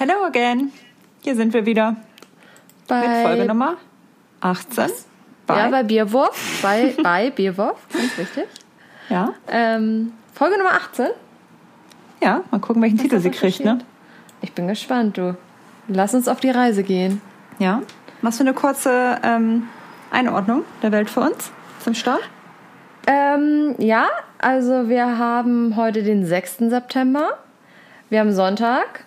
Hello again. Hier sind wir wieder. Bei, Mit Folge Nummer 18. Bei, ja, bei Bierwurf. Bei, bei Bierwurf, ganz wichtig. Ja. Ähm, Folge Nummer 18. Ja, mal gucken, welchen Titel sie kriegt, ne? Ich bin gespannt, du. Lass uns auf die Reise gehen. Ja. Machst du eine kurze ähm, Einordnung der Welt für uns zum Start? Ähm, ja, also wir haben heute den 6. September. Wir haben Sonntag.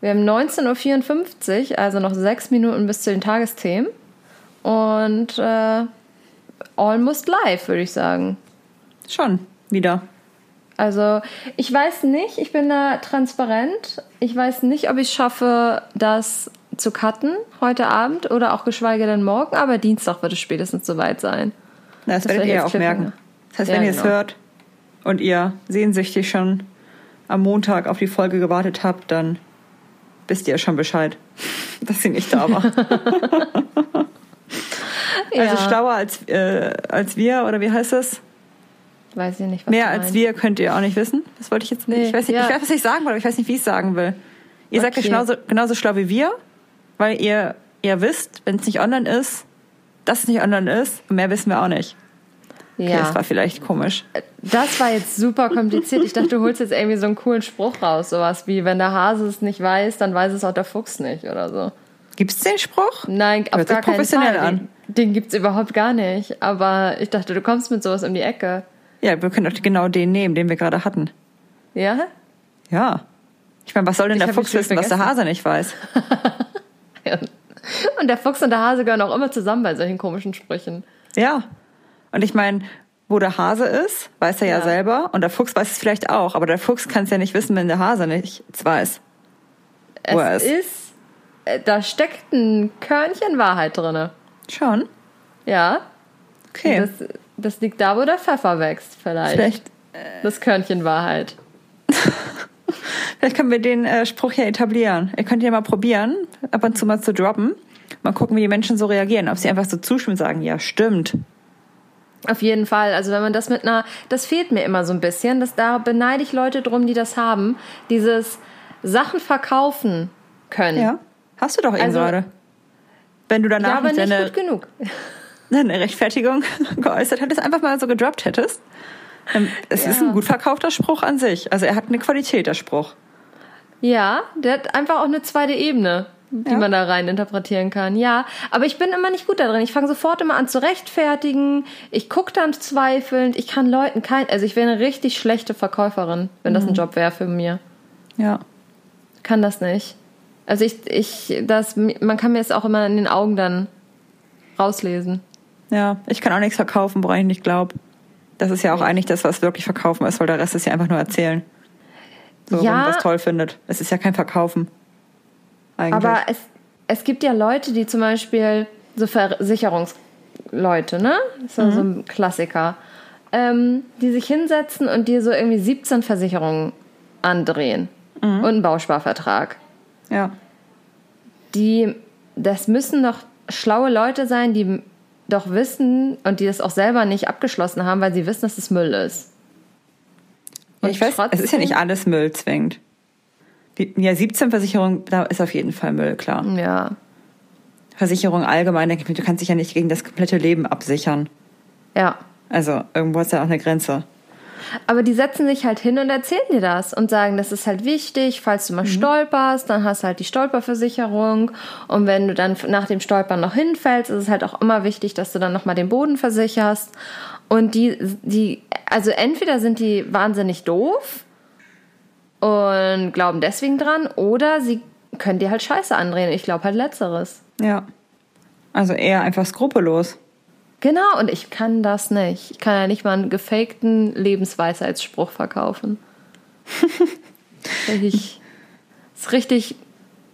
Wir haben 19.54 Uhr, also noch sechs Minuten bis zu den Tagesthemen. Und äh, almost live, würde ich sagen. Schon, wieder. Also ich weiß nicht, ich bin da transparent. Ich weiß nicht, ob ich es schaffe, das zu cutten heute Abend oder auch geschweige denn morgen, aber Dienstag wird es spätestens soweit sein. Na, das, das werdet ihr ja auch merken. Das heißt, wenn ja, ihr es genau. hört und ihr sehnsüchtig schon am Montag auf die Folge gewartet habt, dann wisst ihr schon Bescheid, dass sie nicht da war. ja. Also schlauer als, äh, als wir, oder wie heißt das? Weiß ich nicht. Mehr als wir könnt ihr auch nicht wissen. Das wollte ich jetzt nicht. Nee, ich, weiß nicht ja. ich weiß, was ich sagen wollte, aber ich weiß nicht, wie ich es sagen will. Ihr okay. seid genauso, genauso schlau wie wir, weil ihr, ihr wisst, wenn es nicht online ist, dass es nicht online ist. Und mehr wissen wir auch nicht. Okay, ja. Das war vielleicht komisch. Das war jetzt super kompliziert. Ich dachte, du holst jetzt irgendwie so einen coolen Spruch raus. Sowas wie, wenn der Hase es nicht weiß, dann weiß es auch der Fuchs nicht oder so. Gibt es den Spruch? Nein, auf gar keinen Fall. An. Den, den gibt es überhaupt gar nicht. Aber ich dachte, du kommst mit sowas um die Ecke. Ja, wir können doch genau den nehmen, den wir gerade hatten. Ja? Ja. Ich meine, was soll denn ich der Fuchs wissen, was der Hase nicht weiß? ja. Und der Fuchs und der Hase gehören auch immer zusammen bei solchen komischen Sprüchen. Ja. Und ich meine, wo der Hase ist, weiß er ja. ja, selber. Und der Fuchs weiß es vielleicht auch. Aber der Fuchs kann es ja nicht wissen, wenn der Hase nichts weiß. Wo es er ist. ist. Äh, da steckt ein Körnchen Wahrheit drin. Schon? Ja. Okay. Das, das, liegt da, wo der Pfeffer wächst, vielleicht. Vielleicht. Äh, das Körnchen Wahrheit. vielleicht können wir den äh, Spruch hier etablieren. Ihr könnt ja mal probieren, ab und zu mal zu droppen. Mal gucken, wie die Menschen so reagieren. Ob sie einfach so zustimmen und sagen, ja, stimmt. Auf jeden Fall. Also wenn man das mit einer, das fehlt mir immer so ein bisschen. Das, da beneide ich Leute drum, die das haben. Dieses Sachen verkaufen können. Ja, hast du doch eben also, gerade. Wenn du danach ja, aber nicht deine, gut genug. eine Rechtfertigung geäußert hättest, einfach mal so gedroppt hättest. Ähm, es ja. ist ein gut verkaufter Spruch an sich. Also er hat eine Qualität, der Spruch. Ja, der hat einfach auch eine zweite Ebene die ja. man da rein interpretieren kann. Ja, aber ich bin immer nicht gut darin. Ich fange sofort immer an zu rechtfertigen. Ich gucke dann zweifelnd. Ich kann Leuten kein, also ich wäre eine richtig schlechte Verkäuferin, wenn mhm. das ein mhm. Job wäre für mir. Ja. Kann das nicht. Also ich, ich, das, man kann mir es auch immer in den Augen dann rauslesen. Ja, ich kann auch nichts verkaufen, woran ich nicht glaube. Das ist ja auch eigentlich das, was wirklich verkaufen ist, weil der Rest ist ja einfach nur erzählen. So, ja, wenn man was toll findet. Es ist ja kein Verkaufen. Eigentlich. Aber es, es gibt ja Leute, die zum Beispiel so Versicherungsleute, ne? Das ist ja mhm. so ein Klassiker. Ähm, die sich hinsetzen und dir so irgendwie 17 Versicherungen andrehen. Mhm. Und einen Bausparvertrag. Ja. Die, das müssen doch schlaue Leute sein, die doch wissen und die das auch selber nicht abgeschlossen haben, weil sie wissen, dass es Müll ist. Und ich weiß, es ist ja nicht alles Müll zwingend. Ja, 17 Versicherung, da ist auf jeden Fall Müll, klar. Ja. Versicherung allgemein, denke ich mir, du kannst dich ja nicht gegen das komplette Leben absichern. Ja. Also, irgendwo ist ja auch eine Grenze. Aber die setzen sich halt hin und erzählen dir das und sagen, das ist halt wichtig, falls du mal mhm. stolperst, dann hast du halt die Stolperversicherung. Und wenn du dann nach dem Stolpern noch hinfällst, ist es halt auch immer wichtig, dass du dann nochmal den Boden versicherst. Und die, die, also entweder sind die wahnsinnig doof und glauben deswegen dran oder sie können dir halt Scheiße andrehen. Ich glaube halt Letzteres. Ja. Also eher einfach skrupellos. Genau, und ich kann das nicht. Ich kann ja nicht mal einen gefakten Lebensweisheitsspruch verkaufen. ich, ist richtig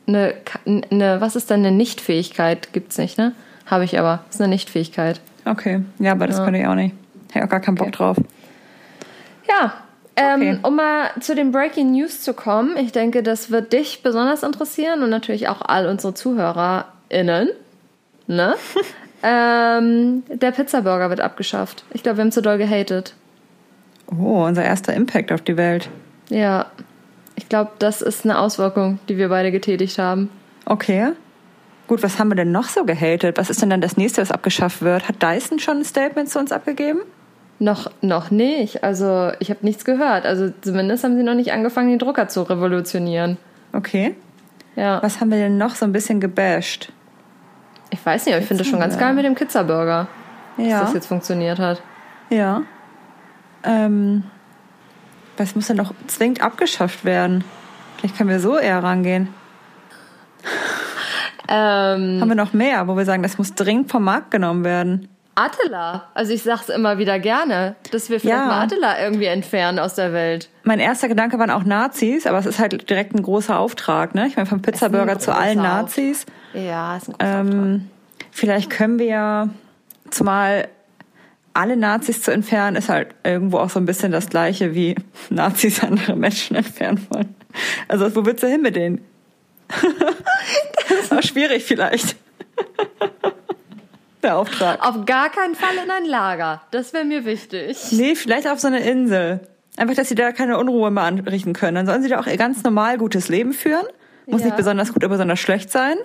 eine, eine, was ist denn eine Nichtfähigkeit? Gibt's nicht, ne? Habe ich aber. Ist eine Nichtfähigkeit. Okay, ja, aber das ja. kann ich auch nicht. Ich habe auch gar keinen Bock okay. drauf. Ja, ähm, okay. um mal zu den Breaking News zu kommen, ich denke, das wird dich besonders interessieren und natürlich auch all unsere ZuhörerInnen. Ne? ähm, der Pizzaburger wird abgeschafft. Ich glaube, wir haben zu doll gehatet. Oh, unser erster Impact auf die Welt. Ja. Ich glaube, das ist eine Auswirkung, die wir beide getätigt haben. Okay. Gut, was haben wir denn noch so gehatet? Was ist denn dann das nächste, was abgeschafft wird? Hat Dyson schon ein Statement zu uns abgegeben? Noch, noch nicht. Also ich habe nichts gehört. Also zumindest haben sie noch nicht angefangen, den Drucker zu revolutionieren. Okay. Ja. Was haben wir denn noch so ein bisschen gebasht? Ich weiß nicht, aber ich finde das schon ganz geil mit dem Pizzaburger. Ja. Dass das jetzt funktioniert hat. Ja. Ähm, was muss denn noch zwingend abgeschafft werden? Vielleicht können wir so eher rangehen. Ähm, Haben wir noch mehr, wo wir sagen, das muss dringend vom Markt genommen werden? Attila. Also ich sag's immer wieder gerne, dass wir vielleicht ja. mal Attila irgendwie entfernen aus der Welt. Mein erster Gedanke waren auch Nazis, aber es ist halt direkt ein großer Auftrag, ne? Ich meine, vom Pizzaburger zu allen Nazis. Ja, ist ein großer ähm, Vielleicht können wir, zumal alle Nazis zu entfernen, ist halt irgendwo auch so ein bisschen das Gleiche wie Nazis andere Menschen entfernen wollen. Also wo willst du hin mit denen? das war schwierig vielleicht. Der Auftrag. Auf gar keinen Fall in ein Lager. Das wäre mir wichtig. Nee, vielleicht auf so eine Insel. Einfach, dass sie da keine Unruhe mehr anrichten können. Dann sollen sie da auch ihr ganz normal gutes Leben führen. Muss ja. nicht besonders gut oder besonders schlecht sein.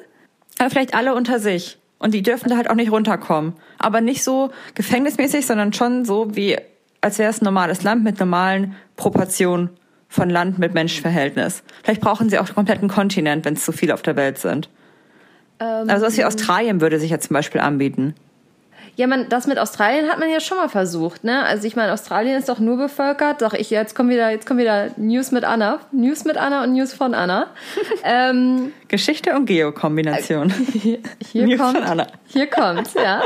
Aber vielleicht alle unter sich. Und die dürfen da halt auch nicht runterkommen. Aber nicht so gefängnismäßig, sondern schon so wie, als wäre es ein normales Land mit normalen Proportionen von Land mit Menschverhältnis. Vielleicht brauchen sie auch den kompletten Kontinent, wenn es zu viele auf der Welt sind. Ähm, also was wie Australien würde sich ja zum Beispiel anbieten. Ja, man, das mit Australien hat man ja schon mal versucht, ne? Also ich meine, Australien ist doch nur bevölkert. Doch ich jetzt kommen wieder, jetzt kommen wieder News mit Anna, News mit Anna und News von Anna. ähm, Geschichte und Geo-Kombination. Hier, hier News kommt, von Anna. Hier kommt's, ja.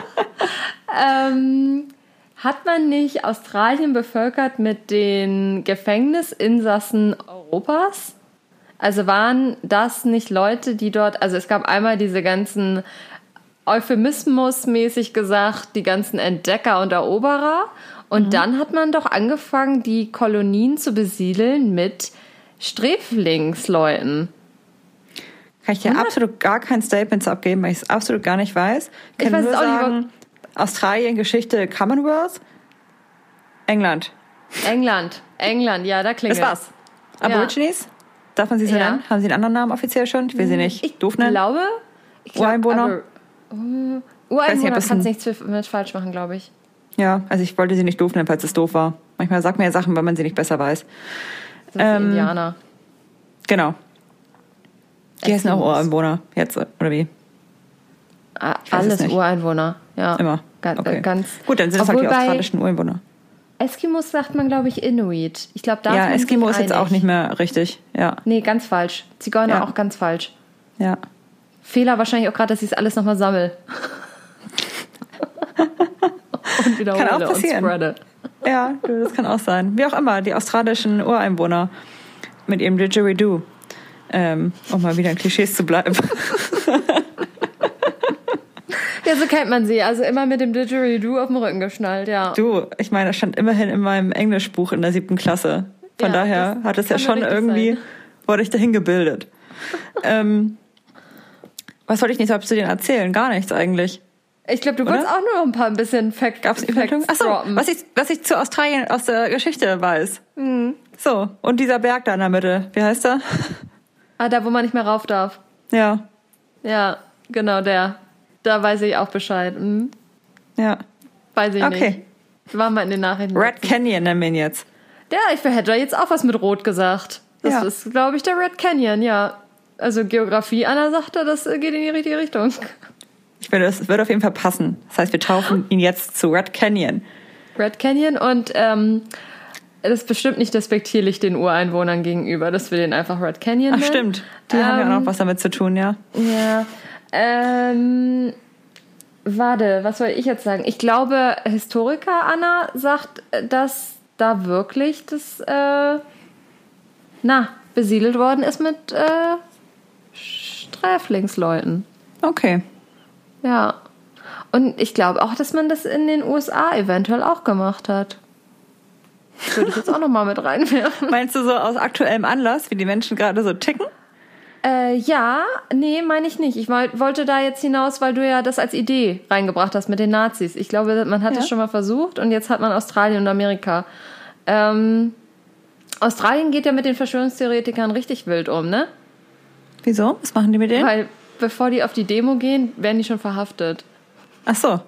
ähm, hat man nicht Australien bevölkert mit den Gefängnisinsassen Europas? Also waren das nicht Leute, die dort, also es gab einmal diese ganzen euphemismusmäßig gesagt, die ganzen Entdecker und Eroberer. Und mhm. dann hat man doch angefangen, die Kolonien zu besiedeln mit Sträflingsleuten. Kann ich dir absolut gar kein Statement abgeben, weil ich es absolut gar nicht weiß. Ich kann ich weiß nur sagen, nicht, Australien, Geschichte, Commonwealth, England. England, England, ja, da klingt Das war's. Aborigines? Ja. Darf man sie so ja. nennen? Haben sie einen anderen Namen offiziell schon? Ich will sie nicht ich doof nennen. Glaube, ich glaube, Ureinwohner? Uh, Ureinwohner kann es nichts mit falsch machen, glaube ich. Ja, also ich wollte sie nicht doof nennen, falls es doof war. Manchmal sagt man ja Sachen, wenn man sie nicht besser weiß. Das ähm, Indianer. Genau. Die heißen auch Ureinwohner jetzt, oder wie? Ah, alles Ureinwohner, ja. Immer. Ganz, okay. ganz Gut, dann sind es halt die australischen Ureinwohner. Eskimos sagt man, glaube ich, Inuit. Ich glaube, da Ja, Eskimo ist jetzt auch nicht mehr richtig. Ja. Nee, ganz falsch. Zigeuner ja. auch ganz falsch. Ja. Fehler wahrscheinlich auch gerade, dass ich es alles nochmal sammle. und wiederhole kann auch passieren. und spreade. Ja, das kann auch sein. Wie auch immer, die australischen Ureinwohner mit ihrem Didgeridoo. Ähm, um mal wieder in Klischees zu bleiben. Ja, so kennt man sie. Also immer mit dem Didgeridoo auf dem Rücken geschnallt, ja. Du, ich meine, das stand immerhin in meinem Englischbuch in der siebten Klasse. Von ja, daher hat es ja schon irgendwie, sein. wurde ich dahin gebildet. ähm, was wollte ich nicht so zu denen erzählen? Gar nichts eigentlich. Ich glaube, du wolltest auch nur ein paar ein bisschen Fact Gab's Facts Achso, was ich, was ich zu Australien aus der Geschichte weiß. Mhm. So, und dieser Berg da in der Mitte, wie heißt der? Ah, da, wo man nicht mehr rauf darf. Ja. Ja, genau der. Da weiß ich auch Bescheid. Mhm. Ja. Weiß ich okay. nicht. Waren wir in den Nachrichten. Red Canyon nennen wir ihn jetzt. Ja, ich hätte jetzt auch was mit Rot gesagt. Das ja. ist, glaube ich, der Red Canyon, ja. Also Geografie, Anna sagte, das geht in die richtige Richtung. Ich finde, das wird auf jeden Fall passen. Das heißt, wir taufen ihn jetzt zu Red Canyon. Red Canyon und ähm, das ist bestimmt nicht despektierlich den Ureinwohnern gegenüber, dass wir den einfach Red Canyon nennen. Ach stimmt, die ähm, haben ja auch noch ähm, was damit zu tun, ja. Ja, ähm, warte, was soll ich jetzt sagen? Ich glaube, Historiker Anna sagt, dass da wirklich das, äh, na, besiedelt worden ist mit äh, Sträflingsleuten. Okay. Ja. Und ich glaube auch, dass man das in den USA eventuell auch gemacht hat. Würde ich jetzt auch nochmal mit reinwerfen. Meinst du so aus aktuellem Anlass, wie die Menschen gerade so ticken? Äh, ja, nee, meine ich nicht. Ich wollte da jetzt hinaus, weil du ja das als Idee reingebracht hast mit den Nazis. Ich glaube, man hat es ja. schon mal versucht und jetzt hat man Australien und Amerika. Ähm, Australien geht ja mit den Verschwörungstheoretikern richtig wild um, ne? Wieso? Was machen die mit denen? Weil bevor die auf die Demo gehen, werden die schon verhaftet. Ach so.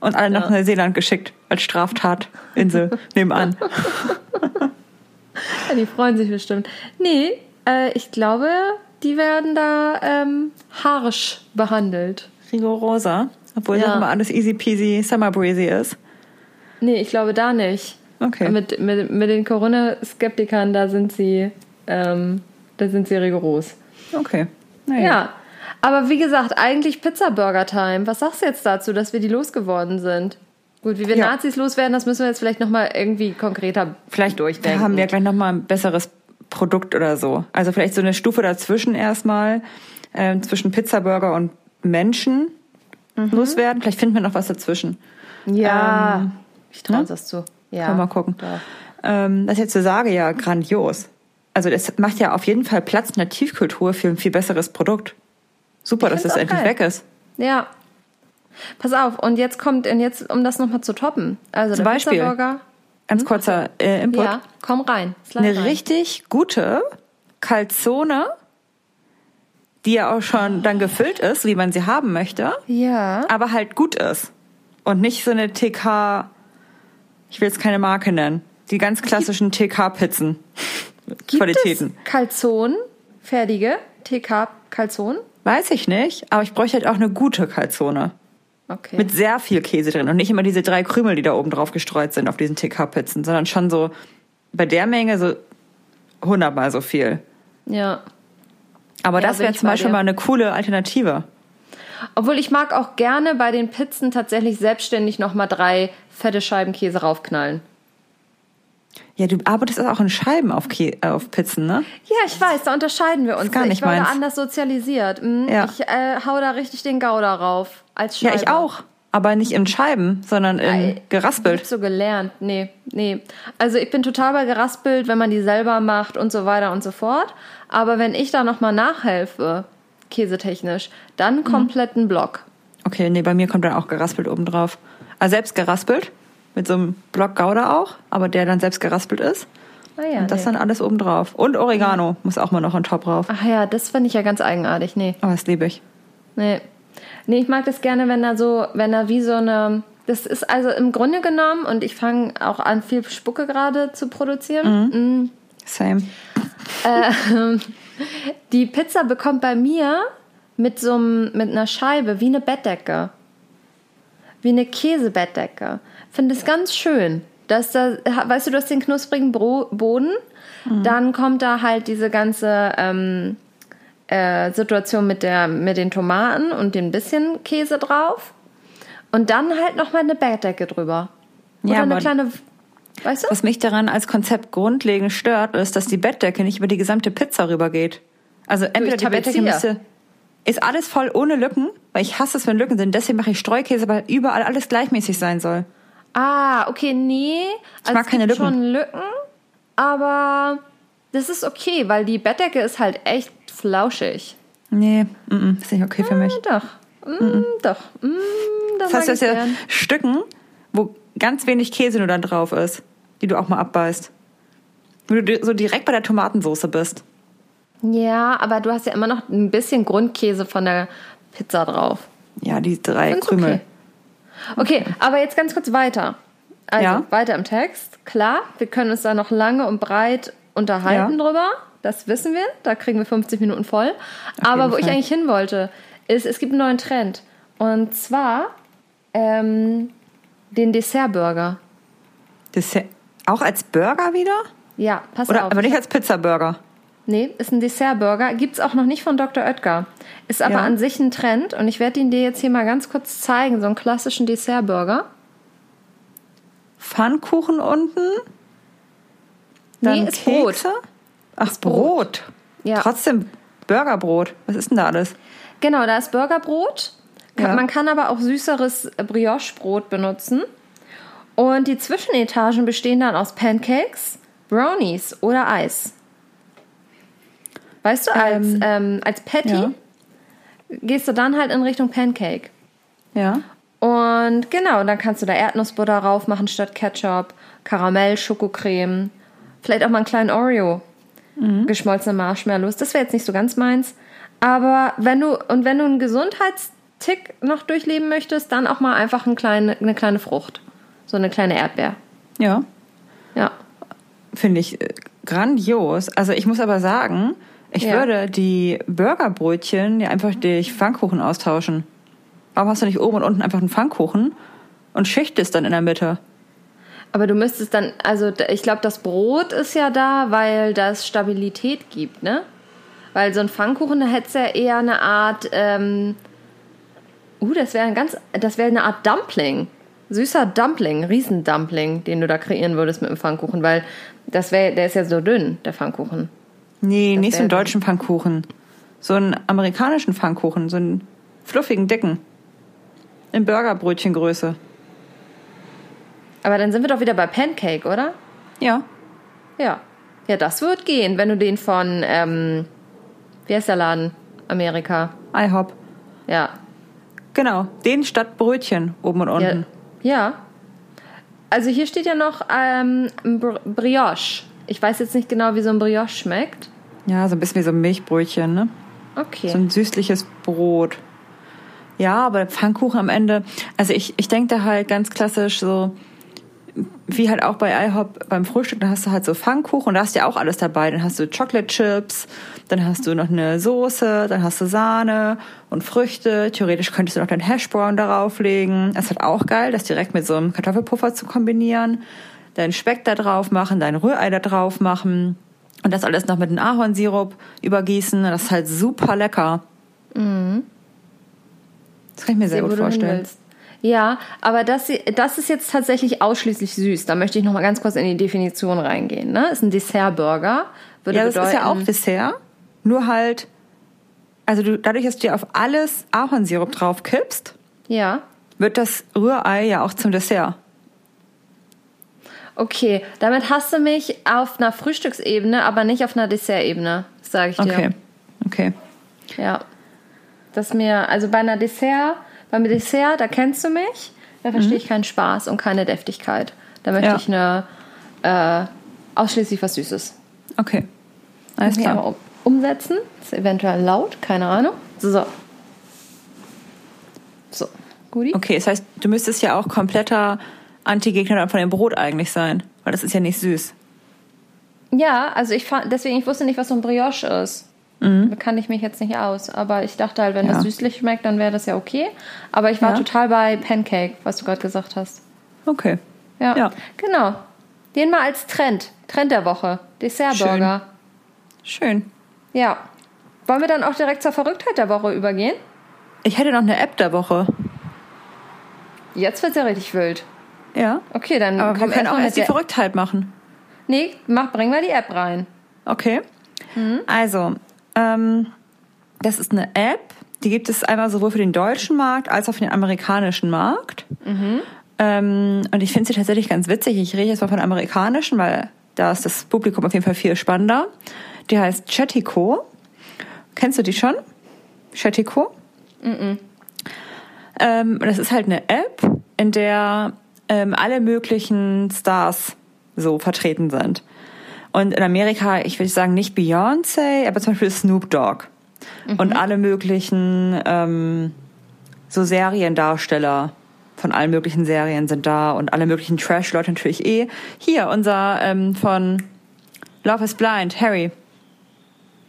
Und alle ja. nach Neuseeland geschickt als Straftatinsel nebenan. ja, die freuen sich bestimmt. Nee, äh, ich glaube, die werden da ähm, harsch behandelt. Rigoroser? Obwohl ja. immer alles easy peasy, summer breezy ist. Nee, ich glaube da nicht. Okay. Mit, mit, mit den Corona-Skeptikern, da sind sie, ähm, da sind sie rigoros. Okay. Naja. Ja. Aber wie gesagt, eigentlich Pizza-Burger-Time. Was sagst du jetzt dazu, dass wir die losgeworden sind? Gut, wie wir ja. Nazis loswerden, das müssen wir jetzt vielleicht nochmal irgendwie konkreter vielleicht durchdenken. Da haben wir gleich nochmal ein besseres Produkt oder so. Also vielleicht so eine Stufe dazwischen erstmal, äh, zwischen Pizza-Burger und Menschen mhm. loswerden. Vielleicht finden wir noch was dazwischen. Ja, ähm, ich traue uns ne? das zu. Ja. Können wir mal gucken. Ähm, das jetzt zu sage, ja, grandios. Also das macht ja auf jeden Fall Platz in der Tiefkultur für ein viel besseres Produkt. Super, dass das endlich geil. weg ist. Ja. Pass auf, und jetzt kommt, und jetzt, um das nochmal zu toppen. Also Zum der Beispiel, Pizzaburger. Ganz hm? kurzer äh, Input. Ja, komm rein. Eine rein. richtig gute Calzone, die ja auch schon dann gefüllt ist, wie man sie haben möchte. Ja. Aber halt gut ist. Und nicht so eine TK, ich will jetzt keine Marke nennen, die ganz klassischen TK-Pizzen. Qualitäten. Calzone, fertige TK-Calzone? Weiß ich nicht, aber ich bräuchte halt auch eine gute Calzone. Okay. Mit sehr viel Käse drin und nicht immer diese drei Krümel, die da oben drauf gestreut sind auf diesen TK-Pizzen, sondern schon so bei der Menge so hundertmal so viel. Ja. Aber ja, das wäre zum Beispiel mal eine coole Alternative. Obwohl ich mag auch gerne bei den Pizzen tatsächlich selbstständig nochmal drei fette Scheiben Käse raufknallen. Ja, du arbeitest auch in Scheiben auf, Kä äh, auf Pizzen, ne? Ja, ich weiß, da unterscheiden wir uns. gar nicht ich war da anders sozialisiert. Mhm. Ja. Ich äh, hau da richtig den Gouda rauf als Scheibe. Ja, ich auch. Aber nicht in Scheiben, sondern in geraspelt. Ich so gelernt. Nee, nee. Also ich bin total bei geraspelt, wenn man die selber macht und so weiter und so fort. Aber wenn ich da nochmal nachhelfe, käsetechnisch, dann mhm. komplett ein Block. Okay, nee, bei mir kommt dann auch geraspelt obendrauf. Also selbst geraspelt? Mit so einem Block Gouda auch, aber der dann selbst geraspelt ist. Ah ja, und das nee. dann alles oben drauf. Und Oregano mhm. muss auch mal noch on top drauf. Ach ja, das fand ich ja ganz eigenartig. Nee. Aber das liebe ich. Nee. Nee, ich mag das gerne, wenn da so, wenn da wie so eine. Das ist also im Grunde genommen, und ich fange auch an, viel Spucke gerade zu produzieren. Mhm. Mhm. Same. Äh, die Pizza bekommt bei mir mit so einem, mit einer Scheibe wie eine Bettdecke. Wie eine Käsebettdecke finde es ganz schön. Dass da, weißt du, du hast den knusprigen Boden, mhm. dann kommt da halt diese ganze ähm, äh, Situation mit, der, mit den Tomaten und dem bisschen Käse drauf. Und dann halt nochmal eine Bettdecke drüber. Oder ja, eine kleine. Weißt du? Was mich daran als Konzept grundlegend stört, ist, dass die Bettdecke nicht über die gesamte Pizza rübergeht. Also entweder die Bettdecke müsste. Ist alles voll ohne Lücken, weil ich hasse es, wenn Lücken sind. Deswegen mache ich Streukäse, weil überall alles gleichmäßig sein soll. Ah, okay, nee. Also ich mag keine Lücken. schon Lücken, aber das ist okay, weil die Bettdecke ist halt echt flauschig. Nee, mm -mm, ist nicht okay für mich. Ah, doch, mm, mm. doch. Mm, das, heißt, das ja gern. Stücken, wo ganz wenig Käse nur dann drauf ist, die du auch mal abbeißt. Wo du so direkt bei der Tomatensauce bist. Ja, aber du hast ja immer noch ein bisschen Grundkäse von der Pizza drauf. Ja, die drei Find's Krümel. Okay. Okay, aber jetzt ganz kurz weiter. Also ja. weiter im Text. Klar, wir können uns da noch lange und breit unterhalten ja. drüber. Das wissen wir. Da kriegen wir 50 Minuten voll. Auf aber wo Fall. ich eigentlich hin wollte, ist, es gibt einen neuen Trend. Und zwar ähm, den Dessertburger. Dessert auch als Burger wieder? Ja, pass Oder, auf. Aber nicht als Pizzaburger. Nee, ist ein Dessertburger. Gibt es auch noch nicht von Dr. Oetker. Ist aber ja. an sich ein Trend und ich werde ihn dir jetzt hier mal ganz kurz zeigen. So einen klassischen Dessertburger. Pfannkuchen unten. Dann nee, ist Kekse. Brot. Ach, ist Brot. Brot. Ja. Trotzdem Burgerbrot. Was ist denn da alles? Genau, da ist Burgerbrot. Ja. Man kann aber auch süßeres Brioche-Brot benutzen. Und die Zwischenetagen bestehen dann aus Pancakes, Brownies oder Eis. Weißt du, als, ähm, ähm, als Patty ja. gehst du dann halt in Richtung Pancake. Ja. Und genau, dann kannst du da Erdnussbutter drauf machen statt Ketchup, Karamell, Schokocreme, Vielleicht auch mal einen kleinen Oreo. Mhm. Geschmolzene Marshmallows. Das wäre jetzt nicht so ganz meins. Aber wenn du, und wenn du einen Gesundheitstick noch durchleben möchtest, dann auch mal einfach eine kleine, eine kleine Frucht. So eine kleine Erdbeer. Ja. Ja. Finde ich äh, grandios. Also ich muss aber sagen, ich ja. würde die Burgerbrötchen ja einfach durch Pfannkuchen austauschen. Warum hast du nicht oben und unten einfach einen Pfannkuchen und schichtest dann in der Mitte? Aber du müsstest dann, also ich glaube, das Brot ist ja da, weil das Stabilität gibt, ne? Weil so ein Pfannkuchen, da hätte es ja eher eine Art, ähm, uh, das wäre ein ganz, das wäre eine Art Dumpling. Süßer Dumpling, Riesendumpling, den du da kreieren würdest mit dem Pfannkuchen, weil das wäre, der ist ja so dünn, der Pfannkuchen. Nee, das nicht so einen deutschen Pfannkuchen. So einen amerikanischen Pfannkuchen, so einen fluffigen, dicken. In Burgerbrötchengröße. Aber dann sind wir doch wieder bei Pancake, oder? Ja. Ja. Ja, das wird gehen, wenn du den von, ähm, wie heißt der Laden? Amerika. IHOP. Ja. Genau, den statt Brötchen oben und unten. Ja. ja. Also hier steht ja noch ähm, Brioche. Ich weiß jetzt nicht genau, wie so ein Brioche schmeckt. Ja, so ein bisschen wie so ein Milchbrötchen, ne? Okay. So ein süßliches Brot. Ja, aber Pfannkuchen am Ende, also ich, ich denke da halt ganz klassisch so, wie halt auch bei IHOP beim Frühstück, da hast du halt so Pfannkuchen und da hast du ja auch alles dabei. Dann hast du Chocolate Chips, dann hast du noch eine Soße, dann hast du Sahne und Früchte. Theoretisch könntest du noch deinen Hashbrown darauf legen. Das ist halt auch geil, das direkt mit so einem Kartoffelpuffer zu kombinieren. Deinen Speck da drauf machen, dein Rührei da drauf machen und das alles noch mit einem Ahornsirup übergießen. Das ist halt super lecker. Mhm. Das kann ich mir sehr, sehr gut vorstellen. Ja, aber das, das ist jetzt tatsächlich ausschließlich süß. Da möchte ich noch mal ganz kurz in die Definition reingehen. Ne? Ist ein Dessertburger. Würde ja, das bedeuten, ist ja auch Dessert. Nur halt, also du, dadurch, dass du dir auf alles Ahornsirup drauf kippst, ja. wird das Rührei ja auch zum Dessert. Okay, damit hast du mich auf einer Frühstücksebene, aber nicht auf einer Dessertebene, sage ich dir. Okay, okay. Ja. Das mir, also bei einer Dessert beim Dessert, da kennst du mich, da verstehe mhm. ich keinen Spaß und keine Deftigkeit. Da möchte ja. ich eine äh, ausschließlich was Süßes. Okay. Alles klar. Aber umsetzen. Ist eventuell laut, keine Ahnung. So. So. Guti. Okay, das heißt, du müsstest ja auch kompletter Anti-Gegner von dem Brot eigentlich sein, weil das ist ja nicht süß. Ja, also ich fand, deswegen, ich wusste nicht, was so ein Brioche ist. Mhm. Kann ich mich jetzt nicht aus. Aber ich dachte halt, wenn ja. das süßlich schmeckt, dann wäre das ja okay. Aber ich war ja. total bei Pancake, was du gerade gesagt hast. Okay. Ja. ja. Genau. Den mal als Trend. Trend der Woche. Dessertburger. Schön. Schön. Ja. Wollen wir dann auch direkt zur Verrücktheit der Woche übergehen? Ich hätte noch eine App der Woche. Jetzt wird es ja richtig wild. Ja. Okay, dann. Aber wir können auch erst die Verrücktheit machen. Nee, mach, bring mal die App rein. Okay. Mhm. Also, ähm, das ist eine App, die gibt es einmal sowohl für den deutschen Markt als auch für den amerikanischen Markt. Mhm. Ähm, und ich finde sie tatsächlich ganz witzig. Ich rede jetzt mal von amerikanischen, weil da ist das Publikum auf jeden Fall viel spannender. Die heißt Chatico. Kennst du die schon? Chatico? Mhm. Ähm, das ist halt eine App, in der ähm, alle möglichen Stars so vertreten sind. Und in Amerika, ich will sagen, nicht Beyoncé, aber zum Beispiel Snoop Dogg. Mhm. Und alle möglichen ähm, so Seriendarsteller von allen möglichen Serien sind da und alle möglichen Trash-Leute natürlich eh. Hier, unser ähm, von Love is Blind, Harry.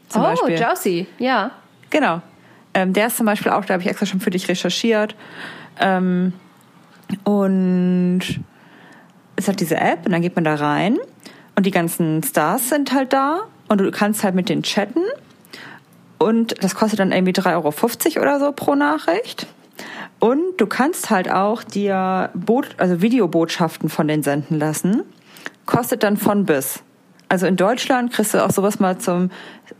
Zum oh, Beispiel. Josie, ja. Genau. Ähm, der ist zum Beispiel auch, da habe ich extra schon für dich recherchiert. Ähm, und es hat diese App und dann geht man da rein und die ganzen Stars sind halt da und du kannst halt mit denen chatten. Und das kostet dann irgendwie 3,50 Euro oder so pro Nachricht. Und du kannst halt auch dir Boot, also Videobotschaften von denen senden lassen. Kostet dann von bis. Also in Deutschland kriegst du auch sowas mal zum,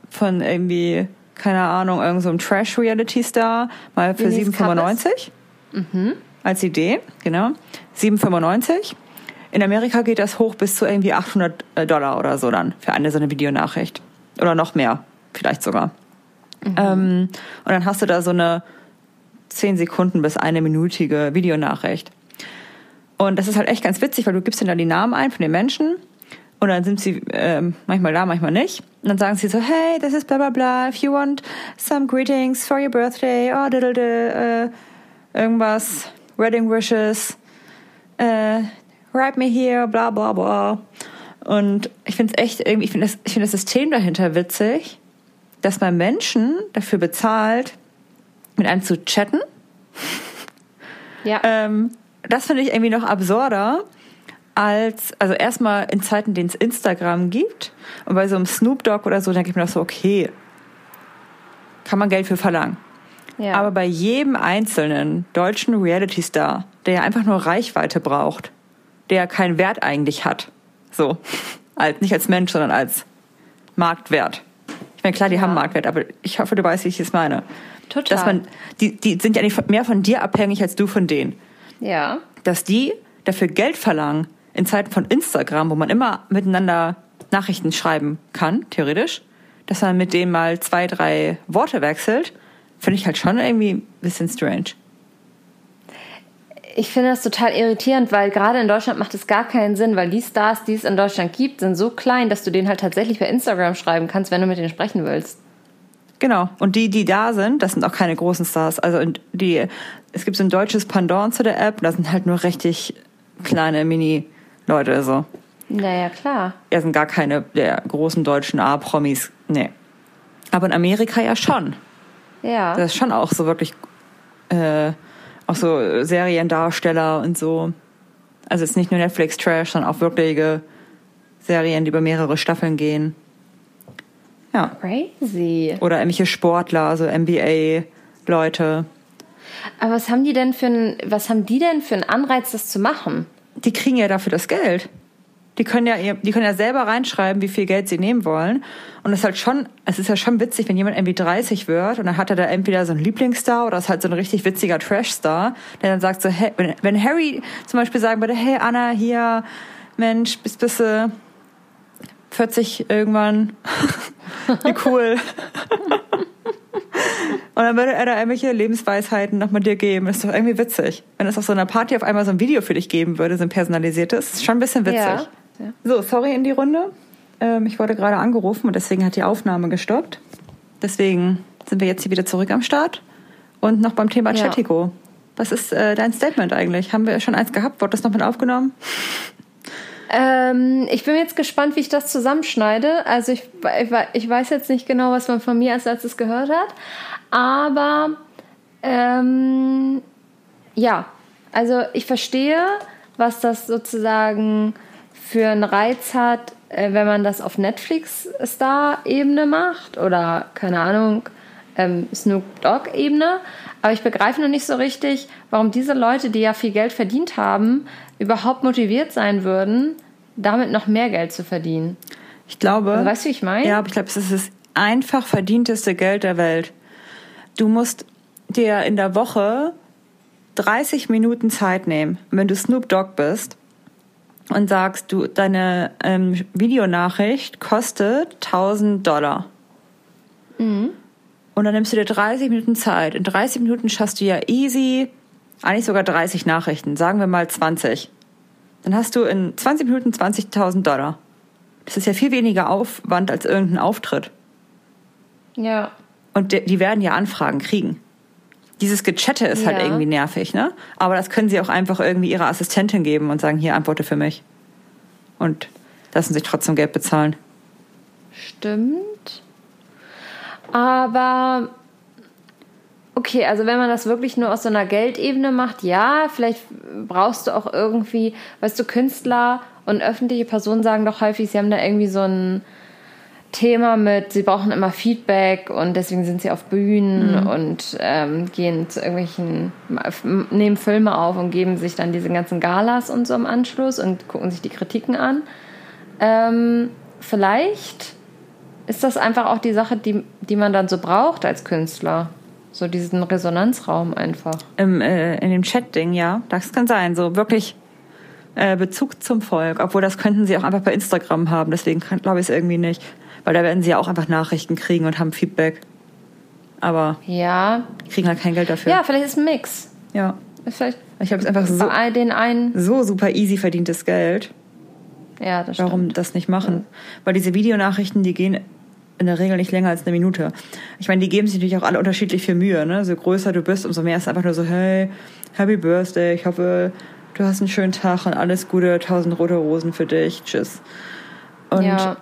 von irgendwie, keine Ahnung, irgendeinem so Trash-Reality-Star mal für 7,95. Mhm. Als Idee, genau. 7,95. In Amerika geht das hoch bis zu irgendwie 800 äh, Dollar oder so dann für eine so eine Videonachricht. Oder noch mehr, vielleicht sogar. Mhm. Ähm, und dann hast du da so eine 10 Sekunden bis eine minütige Videonachricht. Und das ist halt echt ganz witzig, weil du gibst dann da die Namen ein von den Menschen Und dann sind sie äh, manchmal da, manchmal nicht. Und dann sagen sie so, hey, this is blah blah blah. If you want some greetings for your birthday, oh, diddle, diddle, uh, irgendwas, wedding wishes, uh, write me here, bla bla bla. Und ich finde es echt irgendwie, ich finde das, ich finde das System dahinter witzig, dass man Menschen dafür bezahlt, mit einem zu chatten. Ja. Ähm, das finde ich irgendwie noch absurder als, also erstmal in Zeiten, denen es Instagram gibt. Und bei so einem Snoop Dogg oder so, denke ich mir doch so, okay, kann man Geld für verlangen. Ja. Aber bei jedem einzelnen deutschen Reality-Star, der ja einfach nur Reichweite braucht, der keinen Wert eigentlich hat, so, als, nicht als Mensch, sondern als Marktwert. Ich meine, klar, die ja. haben Marktwert, aber ich hoffe, du weißt, wie ich es meine. Total. Dass man, die, die sind ja nicht mehr von dir abhängig als du von denen. Ja. Dass die dafür Geld verlangen, in Zeiten von Instagram, wo man immer miteinander Nachrichten schreiben kann, theoretisch, dass man mit denen mal zwei, drei Worte wechselt, finde ich halt schon irgendwie ein bisschen strange. Ich finde das total irritierend, weil gerade in Deutschland macht es gar keinen Sinn, weil die Stars, die es in Deutschland gibt, sind so klein, dass du denen halt tatsächlich bei Instagram schreiben kannst, wenn du mit denen sprechen willst. Genau. Und die, die da sind, das sind auch keine großen Stars. Also die, es gibt so ein deutsches Pendant zu der App, das sind halt nur richtig kleine Mini-Leute so. Naja, klar. Ja, sind gar keine der großen deutschen A-Promis. Nee. Aber in Amerika ja schon. Ja. Das ist schon auch so wirklich, äh, auch so Seriendarsteller und so. Also jetzt nicht nur Netflix-Trash, sondern auch wirkliche Serien, die über mehrere Staffeln gehen. Ja. Crazy. Oder irgendwelche Sportler, also NBA-Leute. Aber was haben die denn für ein, was haben die denn für einen Anreiz, das zu machen? Die kriegen ja dafür das Geld. Die können ja, die können ja selber reinschreiben, wie viel Geld sie nehmen wollen. Und es ist halt schon, es ist ja schon witzig, wenn jemand irgendwie 30 wird und dann hat er da entweder so einen Lieblingsstar oder ist halt so ein richtig witziger Trash-Star, der dann sagt so, hey, wenn Harry zum Beispiel sagen würde, hey Anna, hier, Mensch, bist, bist du 40 irgendwann. Wie cool. Und dann würde er da irgendwelche Lebensweisheiten nochmal dir geben. Das ist doch irgendwie witzig. Wenn es auf so einer Party auf einmal so ein Video für dich geben würde, so ein personalisiertes, ist schon ein bisschen witzig. Ja. Ja. So, sorry in die Runde. Ähm, ich wurde gerade angerufen und deswegen hat die Aufnahme gestoppt. Deswegen sind wir jetzt hier wieder zurück am Start. Und noch beim Thema ja. Chatico. Was ist äh, dein Statement eigentlich? Haben wir schon eins gehabt? Wurde das noch mit aufgenommen? Ähm, ich bin jetzt gespannt, wie ich das zusammenschneide. Also ich, ich, ich, weiß jetzt nicht genau, was man von mir als letztes gehört hat. Aber ähm, ja, also ich verstehe, was das sozusagen für einen Reiz hat, äh, wenn man das auf Netflix-Star-Ebene macht oder keine Ahnung, ähm, Snoop Dogg-Ebene. Aber ich begreife noch nicht so richtig, warum diese Leute, die ja viel Geld verdient haben, überhaupt motiviert sein würden, damit noch mehr Geld zu verdienen. Ich glaube. Also, weißt du, wie ich meine? Ja, aber ich glaube, es ist das einfach verdienteste Geld der Welt. Du musst dir in der Woche 30 Minuten Zeit nehmen, wenn du Snoop Dogg bist und sagst, du, deine ähm, Videonachricht kostet 1000 Dollar. Mhm. Und dann nimmst du dir 30 Minuten Zeit. In 30 Minuten schaffst du ja easy, eigentlich sogar 30 Nachrichten, sagen wir mal 20. Dann hast du in 20 Minuten 20.000 Dollar. Das ist ja viel weniger Aufwand als irgendein Auftritt. Ja. Und die, die werden ja Anfragen kriegen. Dieses Gechatte ist halt ja. halt irgendwie nervig, ne? Aber das können sie auch einfach irgendwie ihrer Assistentin geben und sagen, hier, antworte für mich. Und lassen sich trotzdem Geld bezahlen. Stimmt. Aber okay, also wenn man das wirklich nur aus so einer Geldebene macht, ja, vielleicht brauchst du auch irgendwie, weißt du, Künstler und öffentliche Personen sagen doch häufig, sie haben da irgendwie so ein Thema mit, sie brauchen immer Feedback und deswegen sind sie auf Bühnen mhm. und ähm, gehen zu irgendwelchen, nehmen Filme auf und geben sich dann diese ganzen Galas und so im Anschluss und gucken sich die Kritiken an. Ähm, vielleicht ist das einfach auch die Sache, die, die man dann so braucht als Künstler. So diesen Resonanzraum einfach. Im, äh, in dem Chat-Ding, ja. Das kann sein. So wirklich äh, Bezug zum Volk. Obwohl das könnten sie auch einfach bei Instagram haben. Deswegen glaube ich es irgendwie nicht. Weil da werden sie ja auch einfach Nachrichten kriegen und haben Feedback. Aber ja. kriegen halt kein Geld dafür. Ja, vielleicht ist es ein Mix. Ja. Vielleicht ich habe es einfach so, den einen so super easy verdientes Geld. Ja, das warum stimmt. das nicht machen. Weil diese Videonachrichten, die gehen in der Regel nicht länger als eine Minute. Ich meine, die geben sich natürlich auch alle unterschiedlich viel Mühe. Ne? So größer du bist, umso mehr ist es einfach nur so, hey, Happy Birthday, ich hoffe, du hast einen schönen Tag und alles Gute, tausend rote Rosen für dich, tschüss. Und ja.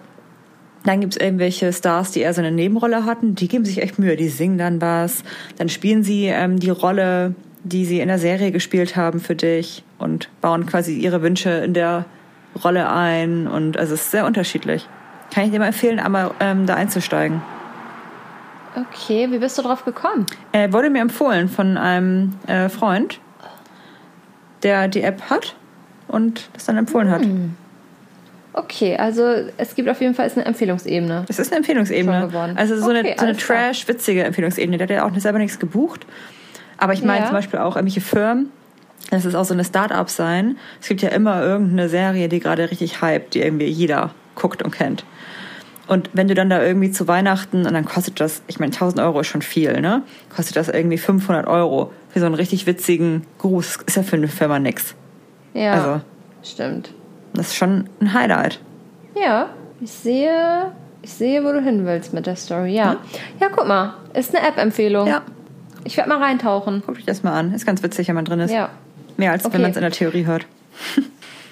Dann gibt's irgendwelche Stars, die eher so eine Nebenrolle hatten, die geben sich echt Mühe, die singen dann was, dann spielen sie ähm, die Rolle, die sie in der Serie gespielt haben für dich und bauen quasi ihre Wünsche in der Rolle ein und also es ist sehr unterschiedlich. Kann ich dir mal empfehlen, einmal ähm, da einzusteigen. Okay, wie bist du drauf gekommen? Äh, wurde mir empfohlen von einem äh, Freund, der die App hat und das dann empfohlen hat. Okay, also es gibt auf jeden Fall ist eine Empfehlungsebene. Das ist eine Empfehlungsebene. Also so Okay, eine, so eine trash-witzige Empfehlungsebene. Der hat ja auch selber nichts gebucht. Aber ich meine Ja. zum Beispiel auch irgendwelche Firmen, das ist auch so eine Start-up sein. Es gibt ja immer irgendeine Serie, die gerade richtig hype, die irgendwie jeder guckt und kennt. Und wenn du dann da irgendwie zu Weihnachten, und dann kostet das, ich meine, 1000 Euro ist schon viel, ne? Kostet das irgendwie 500 Euro für so einen richtig witzigen Gruß. Ist ja für eine Firma nix. Ja, Also, stimmt. Das ist schon ein Highlight. Ja, ich sehe, ich sehe, wo du hin willst mit der Story. Ja, ja, guck mal, ist eine App-Empfehlung. Ja, Ich werde mal reintauchen. guck dich das mal an. Ist ganz witzig, wenn man drin ist. Ja. Mehr als Okay. wenn man es in der Theorie hört.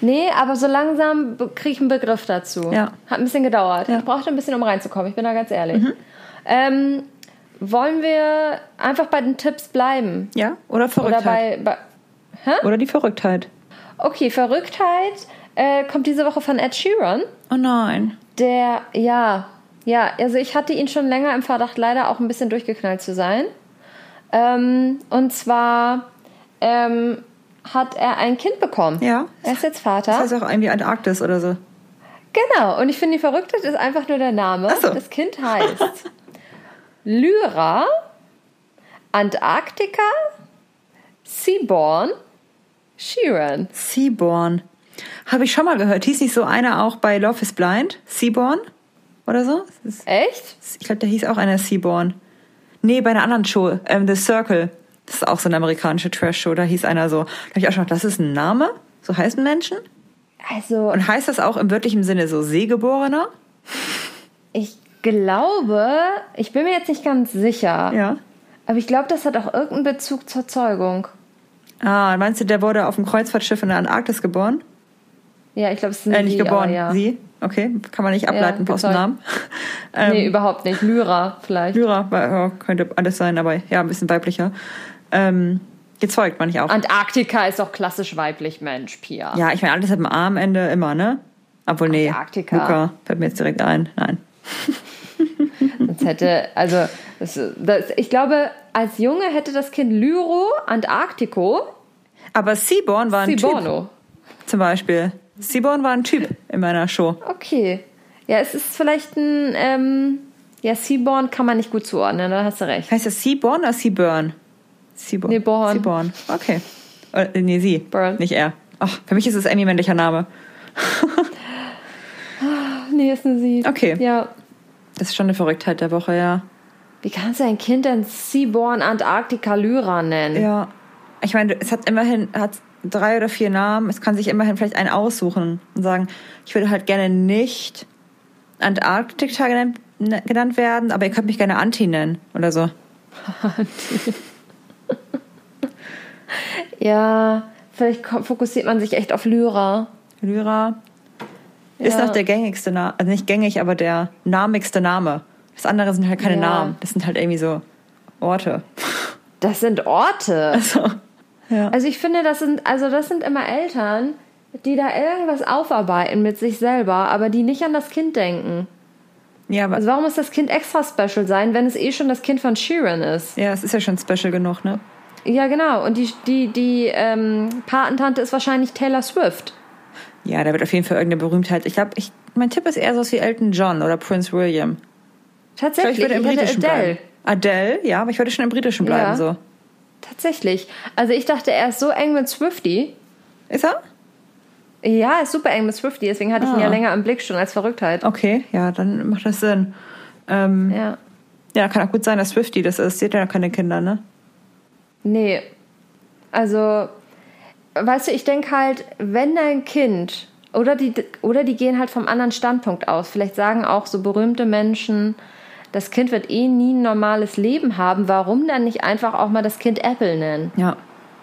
Nee, aber so langsam kriege ich einen Begriff dazu. Ja. Hat ein bisschen gedauert. Ja. Mhm. Ich brauchte ein bisschen, um reinzukommen. Ich bin da ganz ehrlich. Ähm, wollen wir einfach bei den Tipps bleiben? Ja, oder Oder Verrücktheit. bei, bei Oder, die Verrücktheit. Okay, Verrücktheit äh, kommt diese Woche von Ed Sheeran. Oh nein. Der, ja, ja, also ich hatte ihn schon länger im Verdacht, leider auch ein bisschen durchgeknallt zu sein. Ähm, und zwar ähm, hat er ein Kind bekommen. Ja. Er ist jetzt Vater. Das heißt auch irgendwie Antarktis oder so. Genau, und ich finde, die Verrücktheit ist einfach nur der Name. So. Das Kind heißt Lyra, Antarktika, Seaborn, Sheeran. Seaborn. Habe ich schon mal gehört. Hieß nicht so einer auch bei Love is Blind? Seaborn? Oder so? Echt? Ich glaube, da hieß auch einer Seaborn. Nee, bei einer anderen Show. Ähm, The Circle. Das ist auch so eine amerikanische Trash-Show. Da hieß einer so. Da habe ich auch schon gedacht, das ist ein Name? So heißen Menschen? Also, Und heißt das auch im wörtlichen Sinne so Seegeborener? ich glaube, ich bin mir jetzt nicht ganz sicher, Ja. aber ich glaube, das hat auch irgendeinen Bezug zur Zeugung. Ah, meinst du, der wurde auf dem Kreuzfahrtschiff in der Antarktis geboren? Ja, ich glaube, es ist ein Äh, nicht Sie, geboren. aber ja. Sie? Okay, kann man nicht ableiten aus dem gezeugt. Namen. Ähm, Nee, überhaupt nicht. Lyra vielleicht. Lyra, ja, könnte alles sein, aber ja, ein bisschen weiblicher. Ähm, gezeugt, meine ich auch. Antarktika ist doch klassisch weiblich, Mensch, Pia. ja, ich meine, alles hat am Armende immer, ne? Obwohl, nee. Antarktika. Luca, fällt mir jetzt direkt ein. Nein. Sonst hätte, also, das, das, ich glaube, als Junge hätte das Kind Lyro, Antarktiko, Aber Seaborn war ein Typ, Siborno. zum Beispiel. Seaborn war ein Typ in meiner Show. Okay. Ja, es ist vielleicht ein, ähm, ja, Seaborn kann man nicht gut zuordnen, da hast du recht. Heißt das Seaborn oder Seaburn? Seaborn. Nee, Born. Seaborn. Okay. Äh, nee, sie. Burn. Nicht er. Ach, für mich ist es irgendwie ein männlicher Name. Nee, ist eine Sie. Okay. Ja. Das ist schon eine Verrücktheit der Woche, ja. Wie kannst du ein Kind denn Seaborn Antarktika Lyra nennen? Ja. Ich meine, es hat immerhin hat drei oder vier Namen. Es kann sich immerhin vielleicht einen aussuchen und sagen, ich würde halt gerne nicht Antarktika genannt, ne- genannt werden, aber ihr könnt mich gerne Anti nennen oder so. Ja, vielleicht fokussiert man sich echt auf Lyra. Lyra ist Ja. noch der gängigste Name, also nicht gängig, aber der namigste Name. Das andere sind halt keine Ja. Namen. Das sind halt irgendwie so Orte. Das sind Orte. So. Ja. Also ich finde, das sind, also das sind immer Eltern, die da irgendwas aufarbeiten mit sich selber, aber die nicht an das Kind denken. ja, aber Also warum muss das Kind extra special sein, wenn es eh schon das Kind von Sheeran ist? ja, es ist ja schon special genug, ne? Ja, genau. Und die, die, die ähm, Patentante ist wahrscheinlich Taylor Swift. Ja, da wird auf jeden Fall irgendeine Berühmtheit. Ich glaube, ich, mein Tipp ist eher so wie Elton John oder Prince William. Ich Tatsächlich. ich würde im hätte Britischen Adele. bleiben. Adele, ja, aber ich würde schon im Britischen bleiben, Ja. so. Tatsächlich. Also ich dachte, er ist so eng mit Swifty. Ist er? Ja, er ist super eng mit Swifty, deswegen hatte ich ihn Ah. ja länger im Blick schon als Verrücktheit. Okay, ja, dann macht das Sinn. Ähm, Ja. ja, kann auch gut sein, dass Swifty das ist. Sie hat ja keine Kinder, ne? Nee. Also, weißt du, ich denke halt, wenn dein Kind Oder die, oder die gehen halt vom anderen Standpunkt aus. Vielleicht sagen auch so berühmte Menschen, das Kind wird eh nie ein normales Leben haben. Warum dann nicht einfach auch mal das Kind Apple nennen? Ja,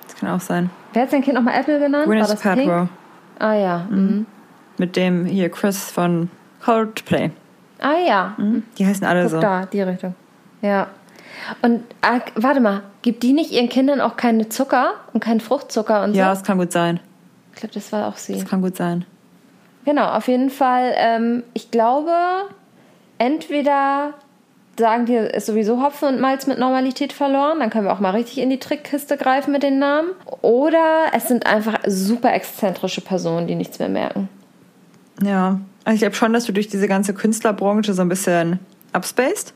das kann auch sein. Wer hat sein Kind nochmal Apple genannt? Gwyneth das Paltrow. Ah ja. Mhm. Mit dem hier Chris von Coldplay. Ah ja. Die heißen alle Guck so. da, die Richtung. Ja. Und ah, warte mal, gibt die nicht ihren Kindern auch keine Zucker und keinen Fruchtzucker und so? Ja, es kann gut sein. Ich glaube, das war auch sie. Es kann gut sein. Genau, auf jeden Fall. Ähm, ich glaube, entweder sagen die, ist sowieso Hopfen und Malz mit Normalität verloren, dann können wir auch mal richtig in die Trickkiste greifen mit den Namen. Oder es sind einfach super exzentrische Personen, die nichts mehr merken. Ja. Also ich glaube schon, dass du durch diese ganze Künstlerbranche so ein bisschen abspaced.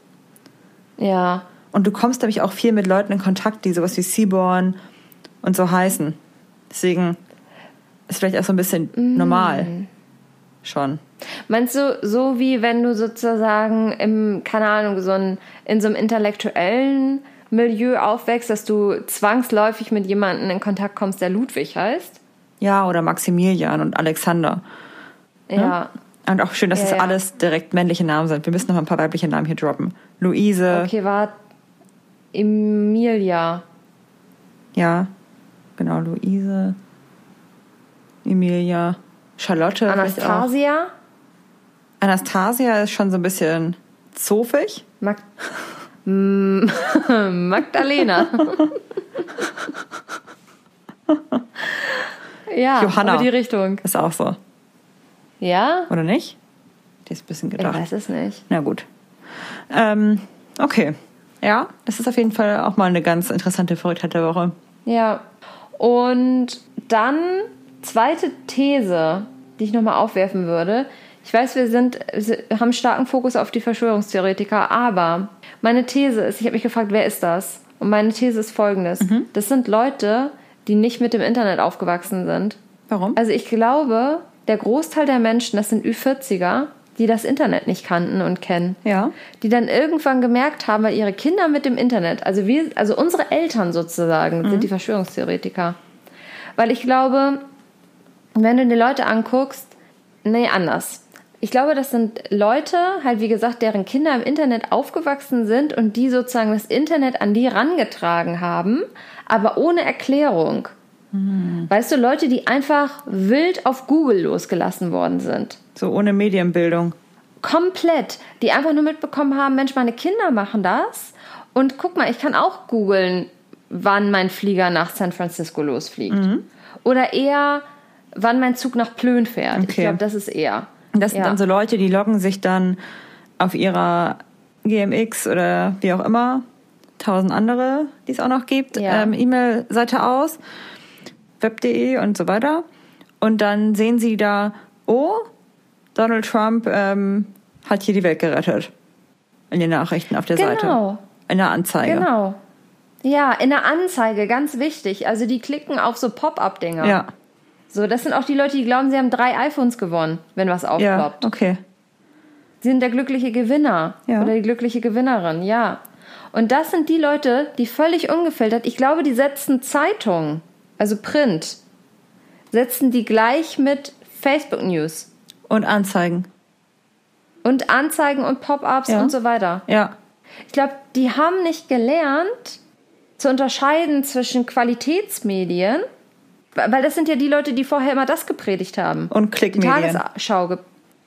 Ja, Und du kommst nämlich auch viel mit Leuten in Kontakt, die sowas wie Seaborn und so heißen. Deswegen ist vielleicht auch so ein bisschen normal. Schon. Meinst du, so wie wenn du sozusagen im, keine Ahnung, so ein, in so einem intellektuellen Milieu aufwächst, dass du zwangsläufig mit jemandem in Kontakt kommst, der Ludwig heißt? Ja, oder Maximilian und Alexander. Ja. Und auch schön, dass Ja, es ja. alles direkt männliche Namen sind. Wir müssen noch mal ein paar weibliche Namen hier droppen. Luise. Okay, war Emilia. Ja, genau, Luise. Emilia. Charlotte. Anastasia. Anastasia ist schon so ein bisschen zofig. Mag Magdalena. ja, Johanna. die Richtung. Ist auch so. Ja? Oder nicht? Die ist ein bisschen Ich gedacht. weiß es nicht. Na gut. Ähm, okay. Ja, das ist auf jeden Fall auch mal eine ganz interessante Verrücktheit der Woche. Ja. Und dann zweite These, die ich nochmal aufwerfen würde. Ich weiß, wir sind, wir haben starken Fokus auf die Verschwörungstheoretiker, aber meine These ist, ich habe mich gefragt, wer ist das? Und meine These ist folgendes. Das sind Leute, die nicht mit dem Internet aufgewachsen sind. Warum? Also ich glaube, der Großteil der Menschen, das sind Ü40er, die das Internet nicht kannten und kennen. Ja. Die dann irgendwann gemerkt haben, weil ihre Kinder mit dem Internet, also wir, also unsere Eltern sozusagen, sind die Verschwörungstheoretiker. Weil ich glaube, wenn du die Leute anguckst, nee, anders. Ich glaube, das sind Leute, halt wie gesagt, deren Kinder im Internet aufgewachsen sind und die sozusagen das Internet an die rangetragen haben, aber ohne Erklärung. Weißt du, Leute, die einfach wild auf Google losgelassen worden sind. So ohne Medienbildung. Komplett. Die einfach nur mitbekommen haben, Mensch, meine Kinder machen das. Und guck mal, ich kann auch googeln, wann mein Flieger nach San Francisco losfliegt. Oder eher, wann mein Zug nach Plön fährt. Ich Okay. glaube, das ist eher. Das sind Ja. dann so Leute, die loggen sich dann auf ihrer GMX oder wie auch immer, tausend andere, die es auch noch gibt, Ja. ähm, E-Mail-Seite aus, web.de und so weiter. Und dann sehen sie da, oh, Donald Trump ähm, hat hier die Welt gerettet. In den Nachrichten auf der Seite. Genau. In der Anzeige. Genau. Ja, in der Anzeige, ganz wichtig. Also die klicken auf so Pop-up-Dinger. Ja, So, das sind auch die Leute, die glauben, sie haben drei iPhones gewonnen, wenn was ja, aufploppt. okay. Sie sind der glückliche Gewinner Ja. oder die glückliche Gewinnerin, ja. Und das sind die Leute, die völlig ungefiltert, ich glaube, die setzen Zeitung, also Print, setzen die gleich mit Facebook News Und Anzeigen. und Anzeigen und Pop-ups Ja. und so weiter. Ja, Ich glaube, die haben nicht gelernt zu unterscheiden zwischen Qualitätsmedien, weil das sind ja die Leute, die vorher immer das gepredigt haben. Und Die Klickmedien. Tagesschau. ge-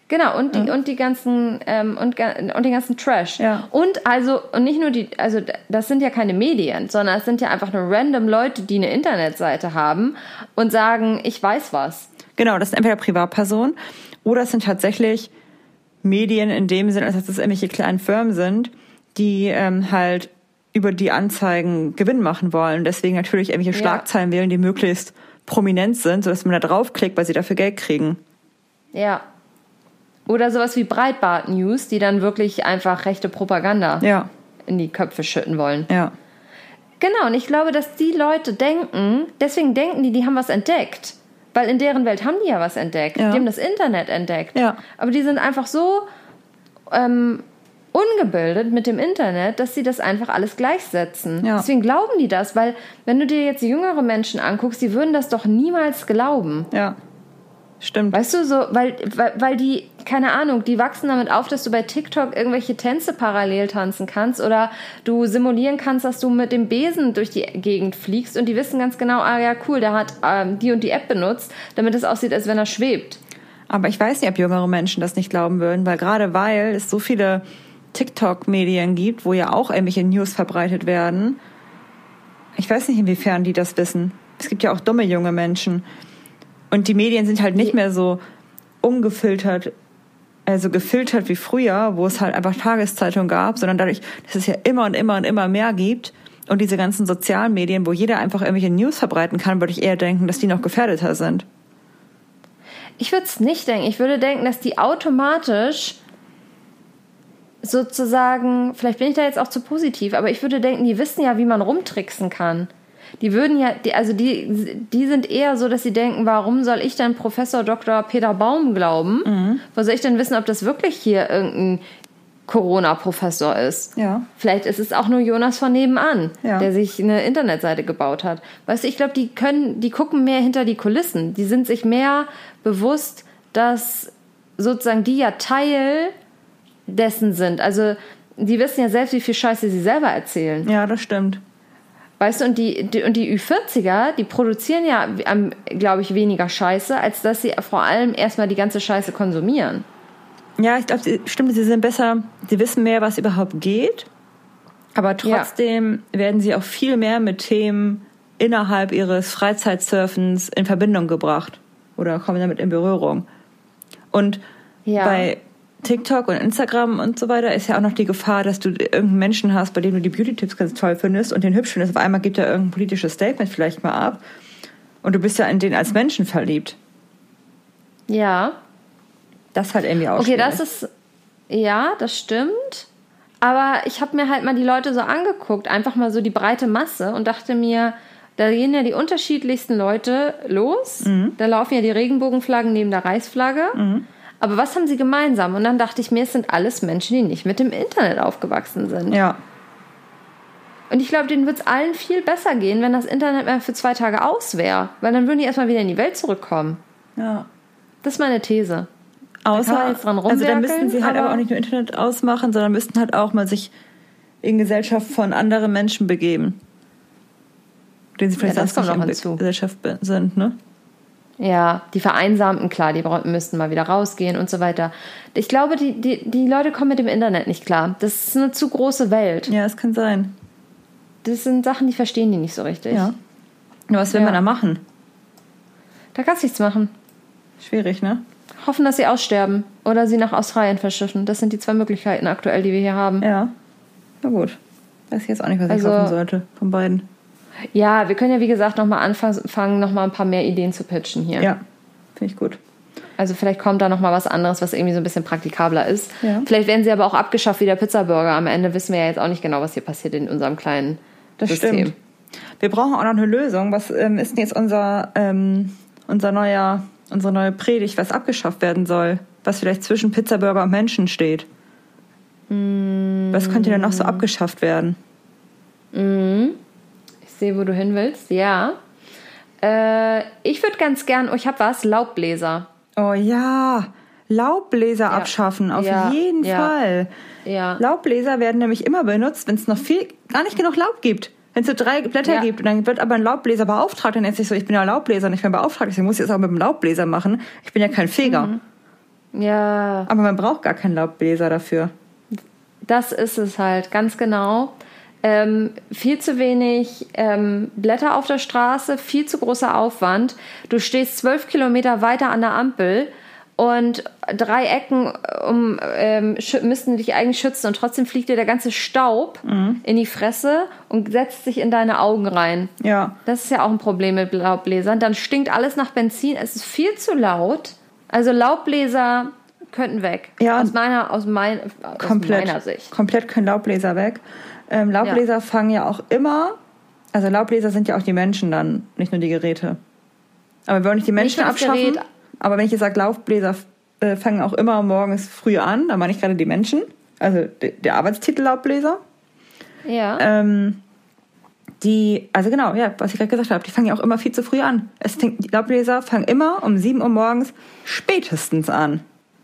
Genau, und die, und die ganzen, ähm, und, und den ganzen Trash. Ja. Und also, und nicht nur die, also das sind ja keine Medien, sondern es sind ja einfach nur random Leute, die eine Internetseite haben und sagen, ich weiß was. Genau, das sind entweder Privatpersonen oder es sind tatsächlich Medien in dem Sinne, als dass es irgendwelche kleinen Firmen sind, die ähm, halt über die Anzeigen Gewinn machen wollen. Deswegen natürlich irgendwelche Ja. Schlagzeilen wählen, die möglichst prominent sind, sodass man da draufklickt, weil sie dafür Geld kriegen. Ja. Oder sowas wie Breitbart News, die dann wirklich einfach rechte Propaganda Ja, in die Köpfe schütten wollen. ja, Genau, und ich glaube, dass die Leute denken, deswegen denken die, die haben was entdeckt. Weil in deren Welt haben die ja was entdeckt. Ja. Die haben das Internet entdeckt. Ja. Aber die sind einfach so ähm, ungebildet mit dem Internet, dass sie das einfach alles gleichsetzen. Ja. Deswegen glauben die das, weil wenn du dir jetzt jüngere Menschen anguckst, die würden das doch niemals glauben. ja. Stimmt. Weißt du, so, weil, weil, weil die, keine Ahnung, die wachsen damit auf, dass du bei TikTok irgendwelche Tänze parallel tanzen kannst oder du simulieren kannst, dass du mit dem Besen durch die Gegend fliegst und die wissen ganz genau, ah ja, cool, der hat ähm, die und die App benutzt, damit es aussieht, als wenn er schwebt. Aber ich weiß nicht, ob jüngere Menschen das nicht glauben würden, weil gerade weil es so viele TikTok-Medien gibt, wo ja auch irgendwelche News verbreitet werden. Ich weiß nicht, inwiefern die das wissen. Es gibt ja auch dumme junge Menschen. Und die Medien sind halt nicht mehr so ungefiltert, also gefiltert wie früher, wo es halt einfach Tageszeitungen gab, sondern dadurch, dass es ja immer und immer und immer mehr gibt und diese ganzen sozialen Medien, wo jeder einfach irgendwelche News verbreiten kann, würde ich eher denken, dass die noch gefährdeter sind. Ich würde es nicht denken. Ich würde denken, dass die automatisch sozusagen, vielleicht bin ich da jetzt auch zu positiv, aber ich würde denken, die wissen ja, wie man rumtricksen kann. Die würden ja, die, also die, die sind eher so, dass sie denken, warum soll ich denn Professor Dr. Peter Baum glauben? Mhm. Wo soll ich denn wissen, ob das wirklich hier irgendein Corona-Professor ist? Ja. Vielleicht ist es auch nur Jonas von nebenan, ja. der sich eine Internetseite gebaut hat. Weißt du, ich glaube, die können, die gucken mehr hinter die Kulissen. Die sind sich mehr bewusst, dass sozusagen die ja Teil dessen sind. Also die wissen ja selbst, wie viel Scheiße sie selber erzählen. Ja, das stimmt. Weißt du, und die, die, und die Ü40er, die produzieren ja, glaube ich, weniger Scheiße, als dass sie vor allem erstmal die ganze Scheiße konsumieren. Ja, ich glaube, stimmt, sie sind besser, sie wissen mehr, was überhaupt geht. Aber trotzdem ja. werden sie auch viel mehr mit Themen innerhalb ihres Freizeitsurfens in Verbindung gebracht oder kommen damit in Berührung. Und ja. bei TikTok und Instagram und so weiter ist ja auch noch die Gefahr, dass du irgendeinen Menschen hast, bei dem du die Beauty-Tipps ganz toll findest und den hübsch findest. Auf einmal gibt er irgendein politisches Statement vielleicht mal ab und du bist ja in den als Menschen verliebt. Ja. Das halt irgendwie auch Okay, schwierig. das ist, ja, das stimmt. Aber ich habe mir halt mal die Leute so angeguckt, einfach mal so die breite Masse und dachte mir, da gehen ja die unterschiedlichsten Leute los. Mhm. Da laufen ja die Regenbogenflaggen neben der Reichsflagge. Mhm. Aber was haben sie gemeinsam? Und dann dachte ich mir, es sind alles Menschen, die nicht mit dem Internet aufgewachsen sind. Ja. Und ich glaube, denen wird es allen viel besser gehen, wenn das Internet mal für zwei Tage aus wäre. Weil dann würden die erstmal wieder in die Welt zurückkommen. Ja. Das ist meine These. Außer, da jetzt dran also dann müssten sie halt aber auch nicht nur Internet ausmachen, sondern müssten halt auch mal sich in Gesellschaft von anderen Menschen begeben. Den sie vielleicht ja, sonst nicht in Gesellschaft sind, ne? Ja, die Vereinsamten, klar, die müssten mal wieder rausgehen und so weiter. Ich glaube, die, die, die Leute kommen mit dem Internet nicht klar. Das ist eine zu große Welt. Ja, es kann sein. Das sind Sachen, die verstehen die nicht so richtig. Ja. Nur was will ja. man da machen? Da kannst du nichts machen. Schwierig, ne? Hoffen, dass sie aussterben oder sie nach Australien verschiffen. Das sind die zwei Möglichkeiten aktuell, die wir hier haben. Ja. Na gut. Weiß ich jetzt auch nicht, was also, ich hoffen sollte von beiden. Ja, wir können ja wie gesagt nochmal anfangen, nochmal ein paar mehr Ideen zu pitchen hier. Ja, finde ich gut. Also vielleicht kommt da nochmal was anderes, was irgendwie so ein bisschen praktikabler ist. Ja. Vielleicht werden sie aber auch abgeschafft wie der Pizzaburger. Am Ende wissen wir ja jetzt auch nicht genau, was hier passiert in unserem kleinen das System. Stimmt. Wir brauchen auch noch eine Lösung. Was ähm, ist denn jetzt unser, ähm, unser neuer, unsere neue Predigt, was abgeschafft werden soll? Was vielleicht zwischen Pizzaburger und Menschen steht? Mm. Was könnte denn noch so abgeschafft werden? Mm sehe, wo du hin willst. Ja. Äh, ich würde ganz gern, oh, ich habe was, Laubbläser. Oh ja, Laubbläser ja. abschaffen, auf ja. jeden ja. Fall. Ja. Laubbläser werden nämlich immer benutzt, wenn es noch viel, gar nicht genug Laub gibt. Wenn es so drei Blätter gibt und dann wird aber ein Laubbläser beauftragt, dann nennt sich so, ich bin ja Laubbläser und ich bin beauftragt, deswegen muss ich es auch mit dem Laubbläser machen. Ich bin ja kein Feger. Mhm. Ja. Aber man braucht gar keinen Laubbläser dafür. Das ist es halt, ganz genau. Ähm, viel zu wenig ähm, Blätter auf der Straße, viel zu großer Aufwand. Du stehst zwölf Kilometer weiter an der Ampel und drei Ecken um, ähm, müssten dich eigentlich schützen und trotzdem fliegt dir der ganze Staub mhm. in die Fresse und setzt sich in deine Augen rein. Ja. Das ist ja auch ein Problem mit Laubbläsern. Dann stinkt alles nach Benzin, es ist viel zu laut. Also Laubbläser könnten weg. Ja. Aus meiner, aus, mein, aus komplett, meiner Sicht. Komplett können Laubbläser weg. Ähm, Laubbläser ja. fangen ja auch immer, also Laubbläser sind ja auch die Menschen dann, nicht nur die Geräte. Aber wir wollen nicht die Menschen nicht abschaffen. Gerät. Aber wenn ich jetzt sage, Laubbläser äh, fangen auch immer morgens früh an, dann meine ich gerade die Menschen. Also der Arbeitstitel Laubbläser. Ja. Ähm, die, also genau, ja, was ich gerade gesagt habe, die fangen ja auch immer viel zu früh an. Es fängt, die Laubbläser fangen immer um 7 Uhr morgens spätestens an.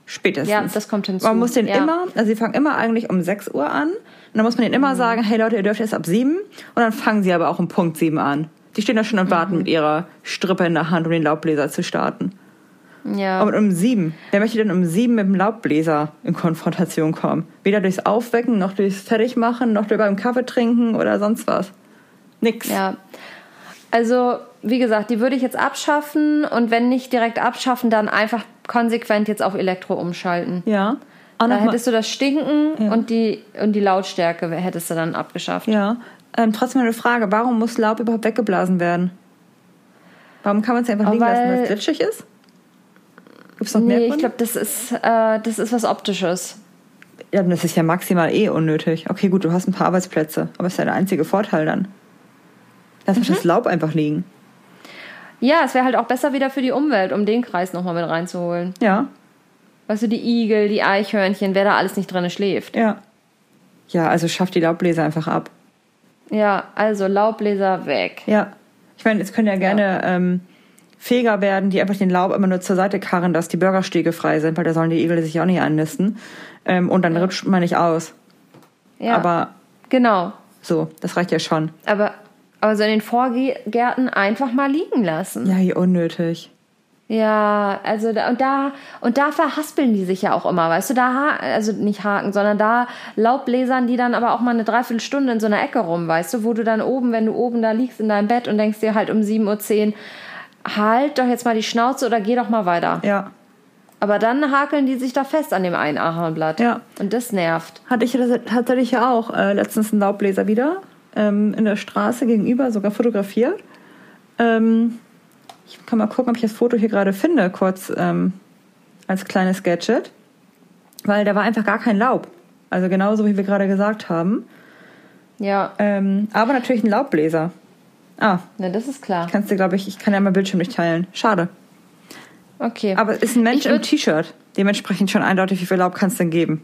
Spätestens. Ja, das kommt hinzu. Man muss den ja. immer, also sie fangen immer eigentlich um 6 Uhr an. Und dann muss man denen immer mhm. sagen, hey Leute, ihr dürft jetzt ab 7. Und dann fangen sie aber auch um Punkt 7 an. Die stehen da schon und warten mhm. mit ihrer Strippe in der Hand, um den Laubbläser zu starten. Ja. Aber um sieben. Wer möchte denn um sieben mit dem Laubbläser in Konfrontation kommen? Weder durchs Aufwecken, noch durchs Fertigmachen, noch durch beim Kaffee trinken oder sonst was. Nix. Ja. Also, wie gesagt, die würde ich jetzt abschaffen und wenn nicht direkt abschaffen, dann einfach konsequent jetzt auf Elektro umschalten. Ja. Auch da hättest du das Stinken ja. und, die, und die Lautstärke hättest du dann abgeschafft. Ja. Ähm, trotzdem eine Frage, warum muss Laub überhaupt weggeblasen werden? Warum kann man es einfach liegen lassen, weil es glitschig ist? Gibt's noch nee, mehr ich glaube, das ist, äh, das ist was Optisches. Ja, das ist ja maximal eh unnötig. Okay, gut, du hast ein paar Arbeitsplätze, aber ist ja der einzige Vorteil dann. Lass mhm. das Laub einfach liegen. Ja, es wäre halt auch besser wieder für die Umwelt, um den Kreis nochmal mit reinzuholen. Ja. Weißt du, die Igel, die Eichhörnchen, wer da alles nicht drin schläft. Ja. Ja, also schafft die Laubbläser einfach ab. Ja, also Laubbläser weg. Ja. Ich meine, jetzt können ja gerne ja. Ähm, Feger werden, die einfach den Laub immer nur zur Seite karren, dass die Bürgerstege frei sind, weil da sollen die Igel sich auch nicht einnisten. Ähm, und dann ja. rutscht man nicht aus. Ja. Aber. Genau. So, das reicht ja schon. Aber, aber so in den Vorgärten einfach mal liegen lassen. Ja, hier unnötig. Ja, also da, und da und da verhaspeln die sich ja auch immer, weißt du, da also nicht haken, sondern da Laubbläsern die dann aber auch mal eine Dreiviertelstunde in so einer Ecke rum, weißt du, wo du dann oben, wenn du oben da liegst in deinem Bett und denkst dir halt um 7.10 Uhr, halt doch jetzt mal die Schnauze oder geh doch mal weiter. Ja. Aber dann hakeln die sich da fest an dem einen Ahornblatt. Ja. Und das nervt. Hatte ich tatsächlich ja auch äh, letztens einen Laubbläser wieder ähm, in der Straße gegenüber, sogar fotografiert. Ähm, ich kann mal gucken, ob ich das Foto hier gerade finde, kurz ähm, als kleines Gadget. Weil da war einfach gar kein Laub. Also genauso wie wir gerade gesagt haben. Ja. Ähm, aber natürlich ein Laubbläser. Ah. Na, das ist klar. Kannst du, glaube ich, ich kann ja mein Bildschirm nicht teilen. Schade. Okay. Aber es ist ein Mensch im T-Shirt. Dementsprechend schon eindeutig, wie viel Laub kannst du denn geben?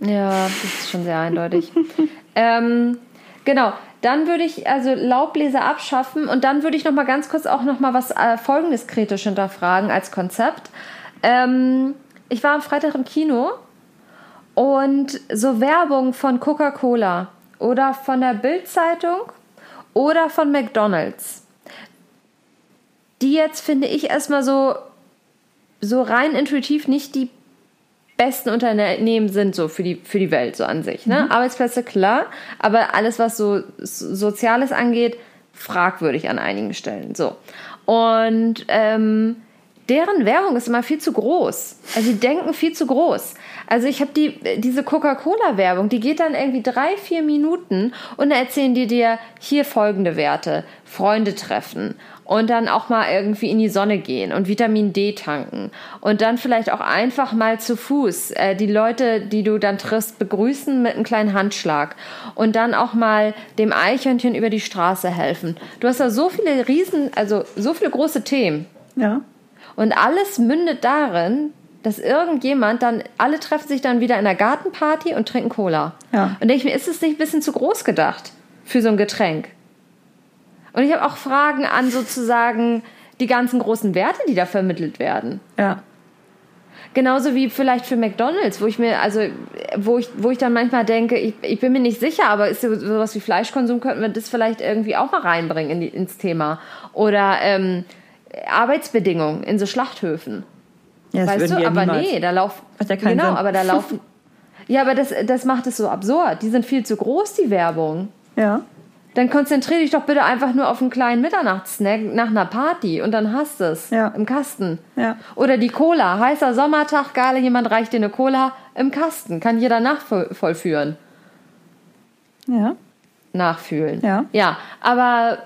Ja, das ist schon sehr eindeutig. ähm, genau. Dann würde ich also Laubbläser abschaffen und dann würde ich noch mal ganz kurz auch noch mal was äh, Folgendes kritisch hinterfragen als Konzept. Ähm, ich war am Freitag im Kino und so Werbung von Coca-Cola oder von der Bild-Zeitung oder von McDonald's. Die jetzt finde ich erstmal so, so rein intuitiv nicht die besten Unternehmen sind so für die, für die Welt so an sich. Ne? Mhm. Arbeitsplätze, klar, aber alles, was so Soziales angeht, fragwürdig an einigen Stellen. So. Und ähm, deren Werbung ist immer viel zu groß. Also sie denken viel zu groß. Also ich habe die, diese Coca-Cola-Werbung, die geht dann irgendwie drei, vier Minuten und dann erzählen die dir hier folgende Werte. Freunde treffen und dann auch mal irgendwie in die Sonne gehen und Vitamin D tanken und dann vielleicht auch einfach mal zu Fuß äh, die Leute, die du dann triffst, begrüßen mit einem kleinen Handschlag und dann auch mal dem Eichhörnchen über die Straße helfen. Du hast da so viele Riesen, also so viele große Themen. Ja. Und alles mündet darin, dass irgendjemand dann, alle treffen sich dann wieder in der Gartenparty und trinken Cola. Ja. Und denke ich mir, ist es nicht ein bisschen zu groß gedacht für so ein Getränk? Und ich habe auch Fragen an sozusagen die ganzen großen Werte, die da vermittelt werden. Ja. Genauso wie vielleicht für McDonalds, wo ich mir, also, wo ich, wo ich dann manchmal denke, ich, ich bin mir nicht sicher, aber ist sowas wie Fleischkonsum, könnten wir das vielleicht irgendwie auch mal reinbringen in die, ins Thema. Oder ähm, Arbeitsbedingungen in so Schlachthöfen. Ja, das weißt du, aber nee, da laufen. Ja genau, Sinn. aber da laufen. ja, aber das, das macht es so absurd. Die sind viel zu groß, die Werbung. Ja. Dann konzentriere dich doch bitte einfach nur auf einen kleinen Mitternachtssnack nach einer Party und dann hast du es ja. im Kasten. Ja. Oder die Cola. Heißer Sommertag, geil, jemand reicht dir eine Cola im Kasten. Kann jeder nachvollführen. Ja. Nachfühlen. Ja. Ja, aber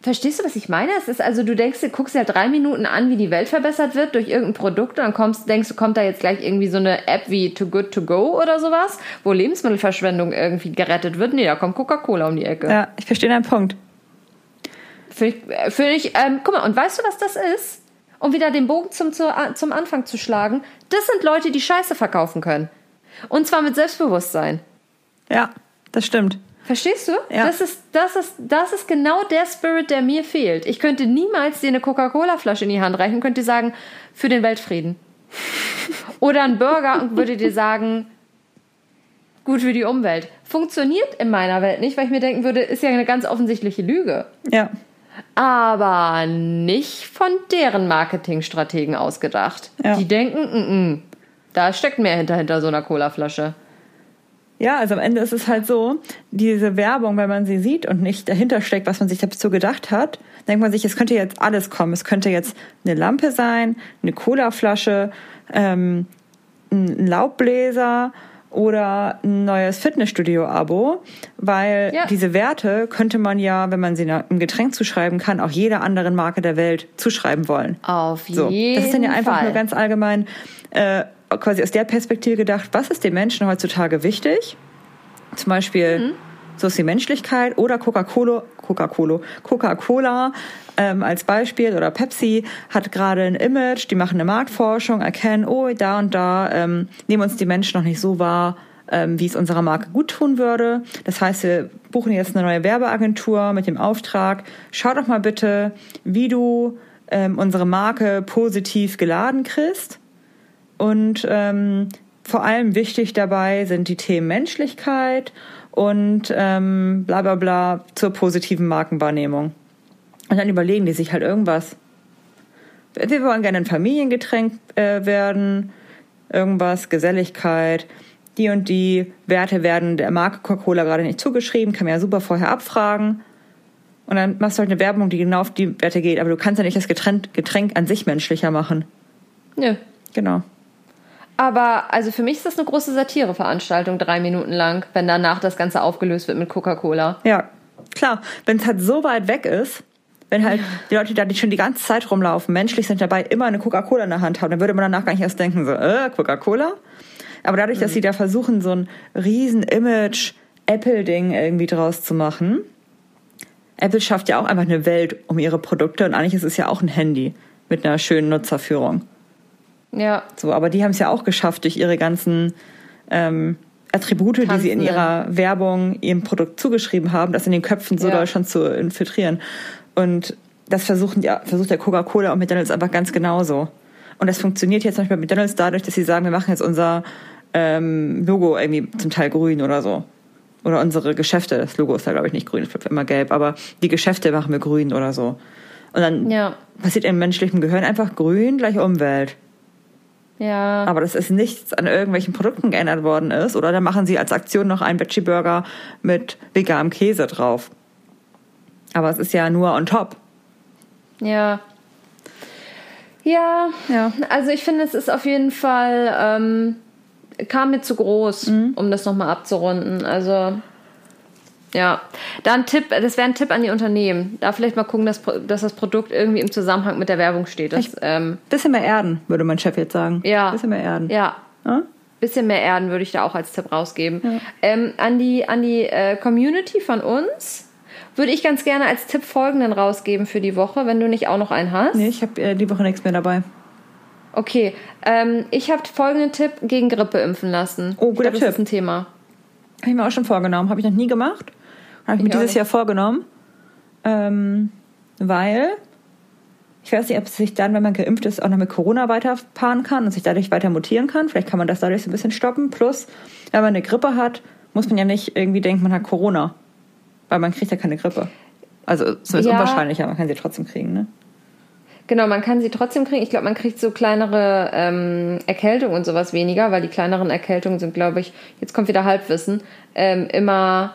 Verstehst du, was ich meine? Es ist also, du denkst, du guckst dir halt drei Minuten an, wie die Welt verbessert wird durch irgendein Produkt und dann kommst, denkst du, kommt da jetzt gleich irgendwie so eine App wie Too Good To Go oder sowas, wo Lebensmittelverschwendung irgendwie gerettet wird. Nee, da kommt Coca-Cola um die Ecke. Ja, ich verstehe deinen Punkt. Finde ich, äh, find ich ähm, guck mal, und weißt du, was das ist? Um wieder den Bogen zum, zum Anfang zu schlagen, das sind Leute, die Scheiße verkaufen können. Und zwar mit Selbstbewusstsein. Ja, das stimmt. Verstehst du? Ja. Das, ist, das, ist, das ist genau der Spirit, der mir fehlt. Ich könnte niemals dir eine Coca-Cola-Flasche in die Hand reichen und könnte dir sagen, für den Weltfrieden. Oder ein Burger und würde dir sagen, gut für die Umwelt. Funktioniert in meiner Welt nicht, weil ich mir denken würde, ist ja eine ganz offensichtliche Lüge. Ja. Aber nicht von deren Marketingstrategen ausgedacht. Ja. Die denken, n -n, da steckt mehr hinter, hinter so einer Colaflasche. Ja, also am Ende ist es halt so, diese Werbung, wenn man sie sieht und nicht dahinter steckt, was man sich dazu gedacht hat, denkt man sich, es könnte jetzt alles kommen. Es könnte jetzt eine Lampe sein, eine Colaflasche, ähm, ein Laubbläser oder ein neues Fitnessstudio-Abo, weil ja. diese Werte könnte man ja, wenn man sie im Getränk zuschreiben kann, auch jeder anderen Marke der Welt zuschreiben wollen. Auf so. jeden Fall. Das ist dann ja einfach Fall. nur ganz allgemein äh, quasi aus der Perspektive gedacht, was ist den Menschen heutzutage wichtig? Zum Beispiel, mhm. so ist die Menschlichkeit oder Coca-Cola, Coca-Cola, Coca-Cola ähm, als Beispiel oder Pepsi hat gerade ein Image, die machen eine Marktforschung, erkennen, oh, da und da ähm, nehmen uns die Menschen noch nicht so wahr, ähm, wie es unserer Marke gut tun würde. Das heißt, wir buchen jetzt eine neue Werbeagentur mit dem Auftrag, schau doch mal bitte, wie du ähm, unsere Marke positiv geladen kriegst und ähm, vor allem wichtig dabei sind die Themen Menschlichkeit und ähm, bla bla bla zur positiven Markenwahrnehmung. Und dann überlegen die sich halt irgendwas. Wir wollen gerne ein Familiengetränk äh, werden, irgendwas, Geselligkeit. Die und die Werte werden der Marke Coca-Cola gerade nicht zugeschrieben, kann man ja super vorher abfragen. Und dann machst du halt eine Werbung, die genau auf die Werte geht, aber du kannst ja nicht das Getränk, Getränk an sich menschlicher machen. Nö. Genau. Aber also für mich ist das eine große Satireveranstaltung, drei Minuten lang, wenn danach das Ganze aufgelöst wird mit Coca-Cola. Ja, klar. Wenn es halt so weit weg ist, wenn halt die Leute da die schon die ganze Zeit rumlaufen, menschlich sind dabei, immer eine Coca-Cola in der Hand haben, dann würde man danach gar nicht erst denken, so, äh, Coca-Cola? Aber dadurch, dass mhm. sie da versuchen, so ein riesen Image Apple-Ding irgendwie draus zu machen, Apple schafft ja auch einfach eine Welt um ihre Produkte und eigentlich ist es ja auch ein Handy mit einer schönen Nutzerführung. Ja. So, aber die haben es ja auch geschafft durch ihre ganzen ähm, Attribute, Tanzen. die sie in ihrer Werbung ihrem Produkt zugeschrieben haben, das in den Köpfen so ja. doll schon zu infiltrieren. Und das versuchen die, versucht der Coca-Cola und McDonalds einfach ganz genauso. Und das funktioniert jetzt zum Beispiel bei McDonalds dadurch, dass sie sagen, wir machen jetzt unser ähm, Logo irgendwie zum Teil grün oder so. Oder unsere Geschäfte, das Logo ist da glaube ich nicht grün, es bleibt immer gelb, aber die Geschäfte machen wir grün oder so. Und dann ja. passiert im menschlichen Gehirn einfach grün gleich Umwelt. Ja. Aber das ist nichts an irgendwelchen Produkten geändert worden ist. Oder dann machen sie als Aktion noch einen Veggie Burger mit veganem Käse drauf. Aber es ist ja nur on top. Ja. Ja, ja. also ich finde, es ist auf jeden Fall, ähm, kam mir zu groß, mhm. um das nochmal abzurunden. Also ja, da ein Tipp, das wäre ein Tipp an die Unternehmen. Da vielleicht mal gucken, dass, dass das Produkt irgendwie im Zusammenhang mit der Werbung steht. Das, ähm, bisschen mehr Erden, würde mein Chef jetzt sagen. Ja. Bisschen mehr Erden. Ja. ja? Bisschen mehr Erden würde ich da auch als Tipp rausgeben. Ja. Ähm, an die, an die äh, Community von uns würde ich ganz gerne als Tipp folgenden rausgeben für die Woche, wenn du nicht auch noch einen hast. Nee, ich habe äh, die Woche nichts mehr dabei. Okay, ähm, ich habe folgenden Tipp gegen Grippe impfen lassen. Oh, guter ich glaub, Tipp. Das ist ein Thema. Habe ich mir auch schon vorgenommen. Habe ich noch nie gemacht. Habe ich mir dieses Jahr vorgenommen. Ähm, weil ich weiß nicht, ob es sich dann, wenn man geimpft ist, auch noch mit Corona weiterfahren kann und sich dadurch weiter mutieren kann. Vielleicht kann man das dadurch so ein bisschen stoppen. Plus, wenn man eine Grippe hat, muss man ja nicht irgendwie denken, man hat Corona. Weil man kriegt ja keine Grippe. Also es ist ja. unwahrscheinlich, aber man kann sie trotzdem kriegen, ne? Genau, man kann sie trotzdem kriegen. Ich glaube, man kriegt so kleinere ähm, Erkältungen und sowas weniger, weil die kleineren Erkältungen sind, glaube ich, jetzt kommt wieder Halbwissen, ähm, immer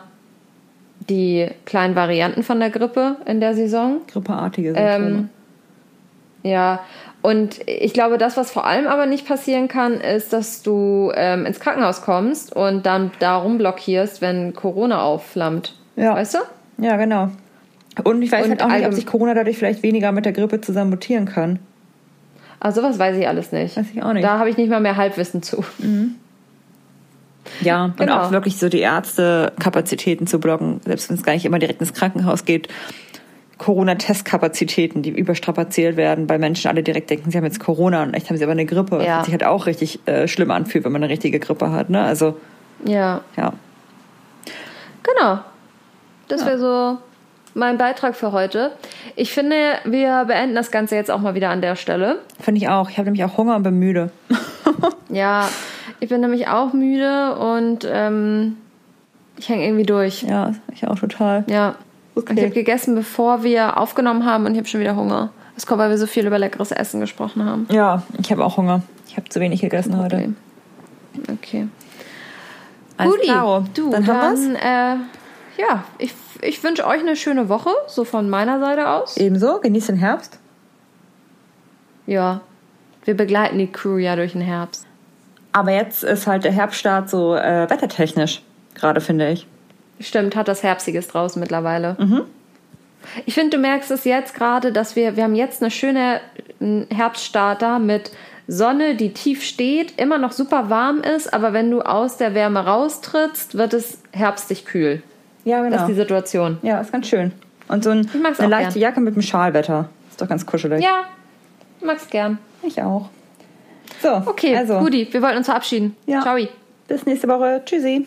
die kleinen Varianten von der Grippe in der Saison. Grippeartige Symptome. Ähm, ja, und ich glaube, das, was vor allem aber nicht passieren kann, ist, dass du ähm, ins Krankenhaus kommst und dann darum blockierst, wenn Corona aufflammt. Ja. Weißt du? Ja, genau. Und ich weiß und halt auch nicht, ob sich Corona dadurch vielleicht weniger mit der Grippe zusammen mutieren kann. Ah, sowas weiß ich alles nicht. Weiß ich auch nicht. Da habe ich nicht mal mehr Halbwissen zu. Mhm. Ja, und genau. auch wirklich so die Ärztekapazitäten zu blocken, selbst wenn es gar nicht immer direkt ins Krankenhaus geht. Corona-Testkapazitäten, die überstrapaziert werden, weil Menschen alle direkt denken, sie haben jetzt Corona und echt haben sie aber eine Grippe. Ja. Was sich halt auch richtig äh, schlimm anfühlt, wenn man eine richtige Grippe hat. Ne? Also ja. Ja. Genau. Das ja. wäre so mein Beitrag für heute. Ich finde, wir beenden das Ganze jetzt auch mal wieder an der Stelle. Finde ich auch. Ich habe nämlich auch Hunger und bin müde. ja, ich bin nämlich auch müde und ähm, ich hänge irgendwie durch. Ja, ich auch total. Ja. Okay. ich habe gegessen, bevor wir aufgenommen haben und ich habe schon wieder Hunger. Das kommt, weil wir so viel über leckeres Essen gesprochen haben. Ja, ich habe auch Hunger. Ich habe zu wenig gegessen heute. Okay. Alles klar. du, dann, dann äh, ja, ich, ich wünsche euch eine schöne Woche, so von meiner Seite aus. Ebenso, genießt den Herbst. Ja, wir begleiten die Crew ja durch den Herbst. Aber jetzt ist halt der Herbststart so äh, wettertechnisch, gerade finde ich. Stimmt, hat das Herbstiges draußen mittlerweile. Mhm. Ich finde, du merkst es jetzt gerade, dass wir, wir haben jetzt eine schöne Herbststarter mit Sonne, die tief steht, immer noch super warm ist, aber wenn du aus der Wärme raustrittst, wird es herbstig kühl. Ja, genau. Das ist die Situation. Ja, ist ganz schön. Und so ein, eine leichte gern. Jacke mit einem Schalwetter. Ist doch ganz kuschelig. Ja, mag's gern. Ich auch. So, okay, also. Guti, wir wollten uns verabschieden. Ja. Ciao. Bis nächste Woche. Tschüssi.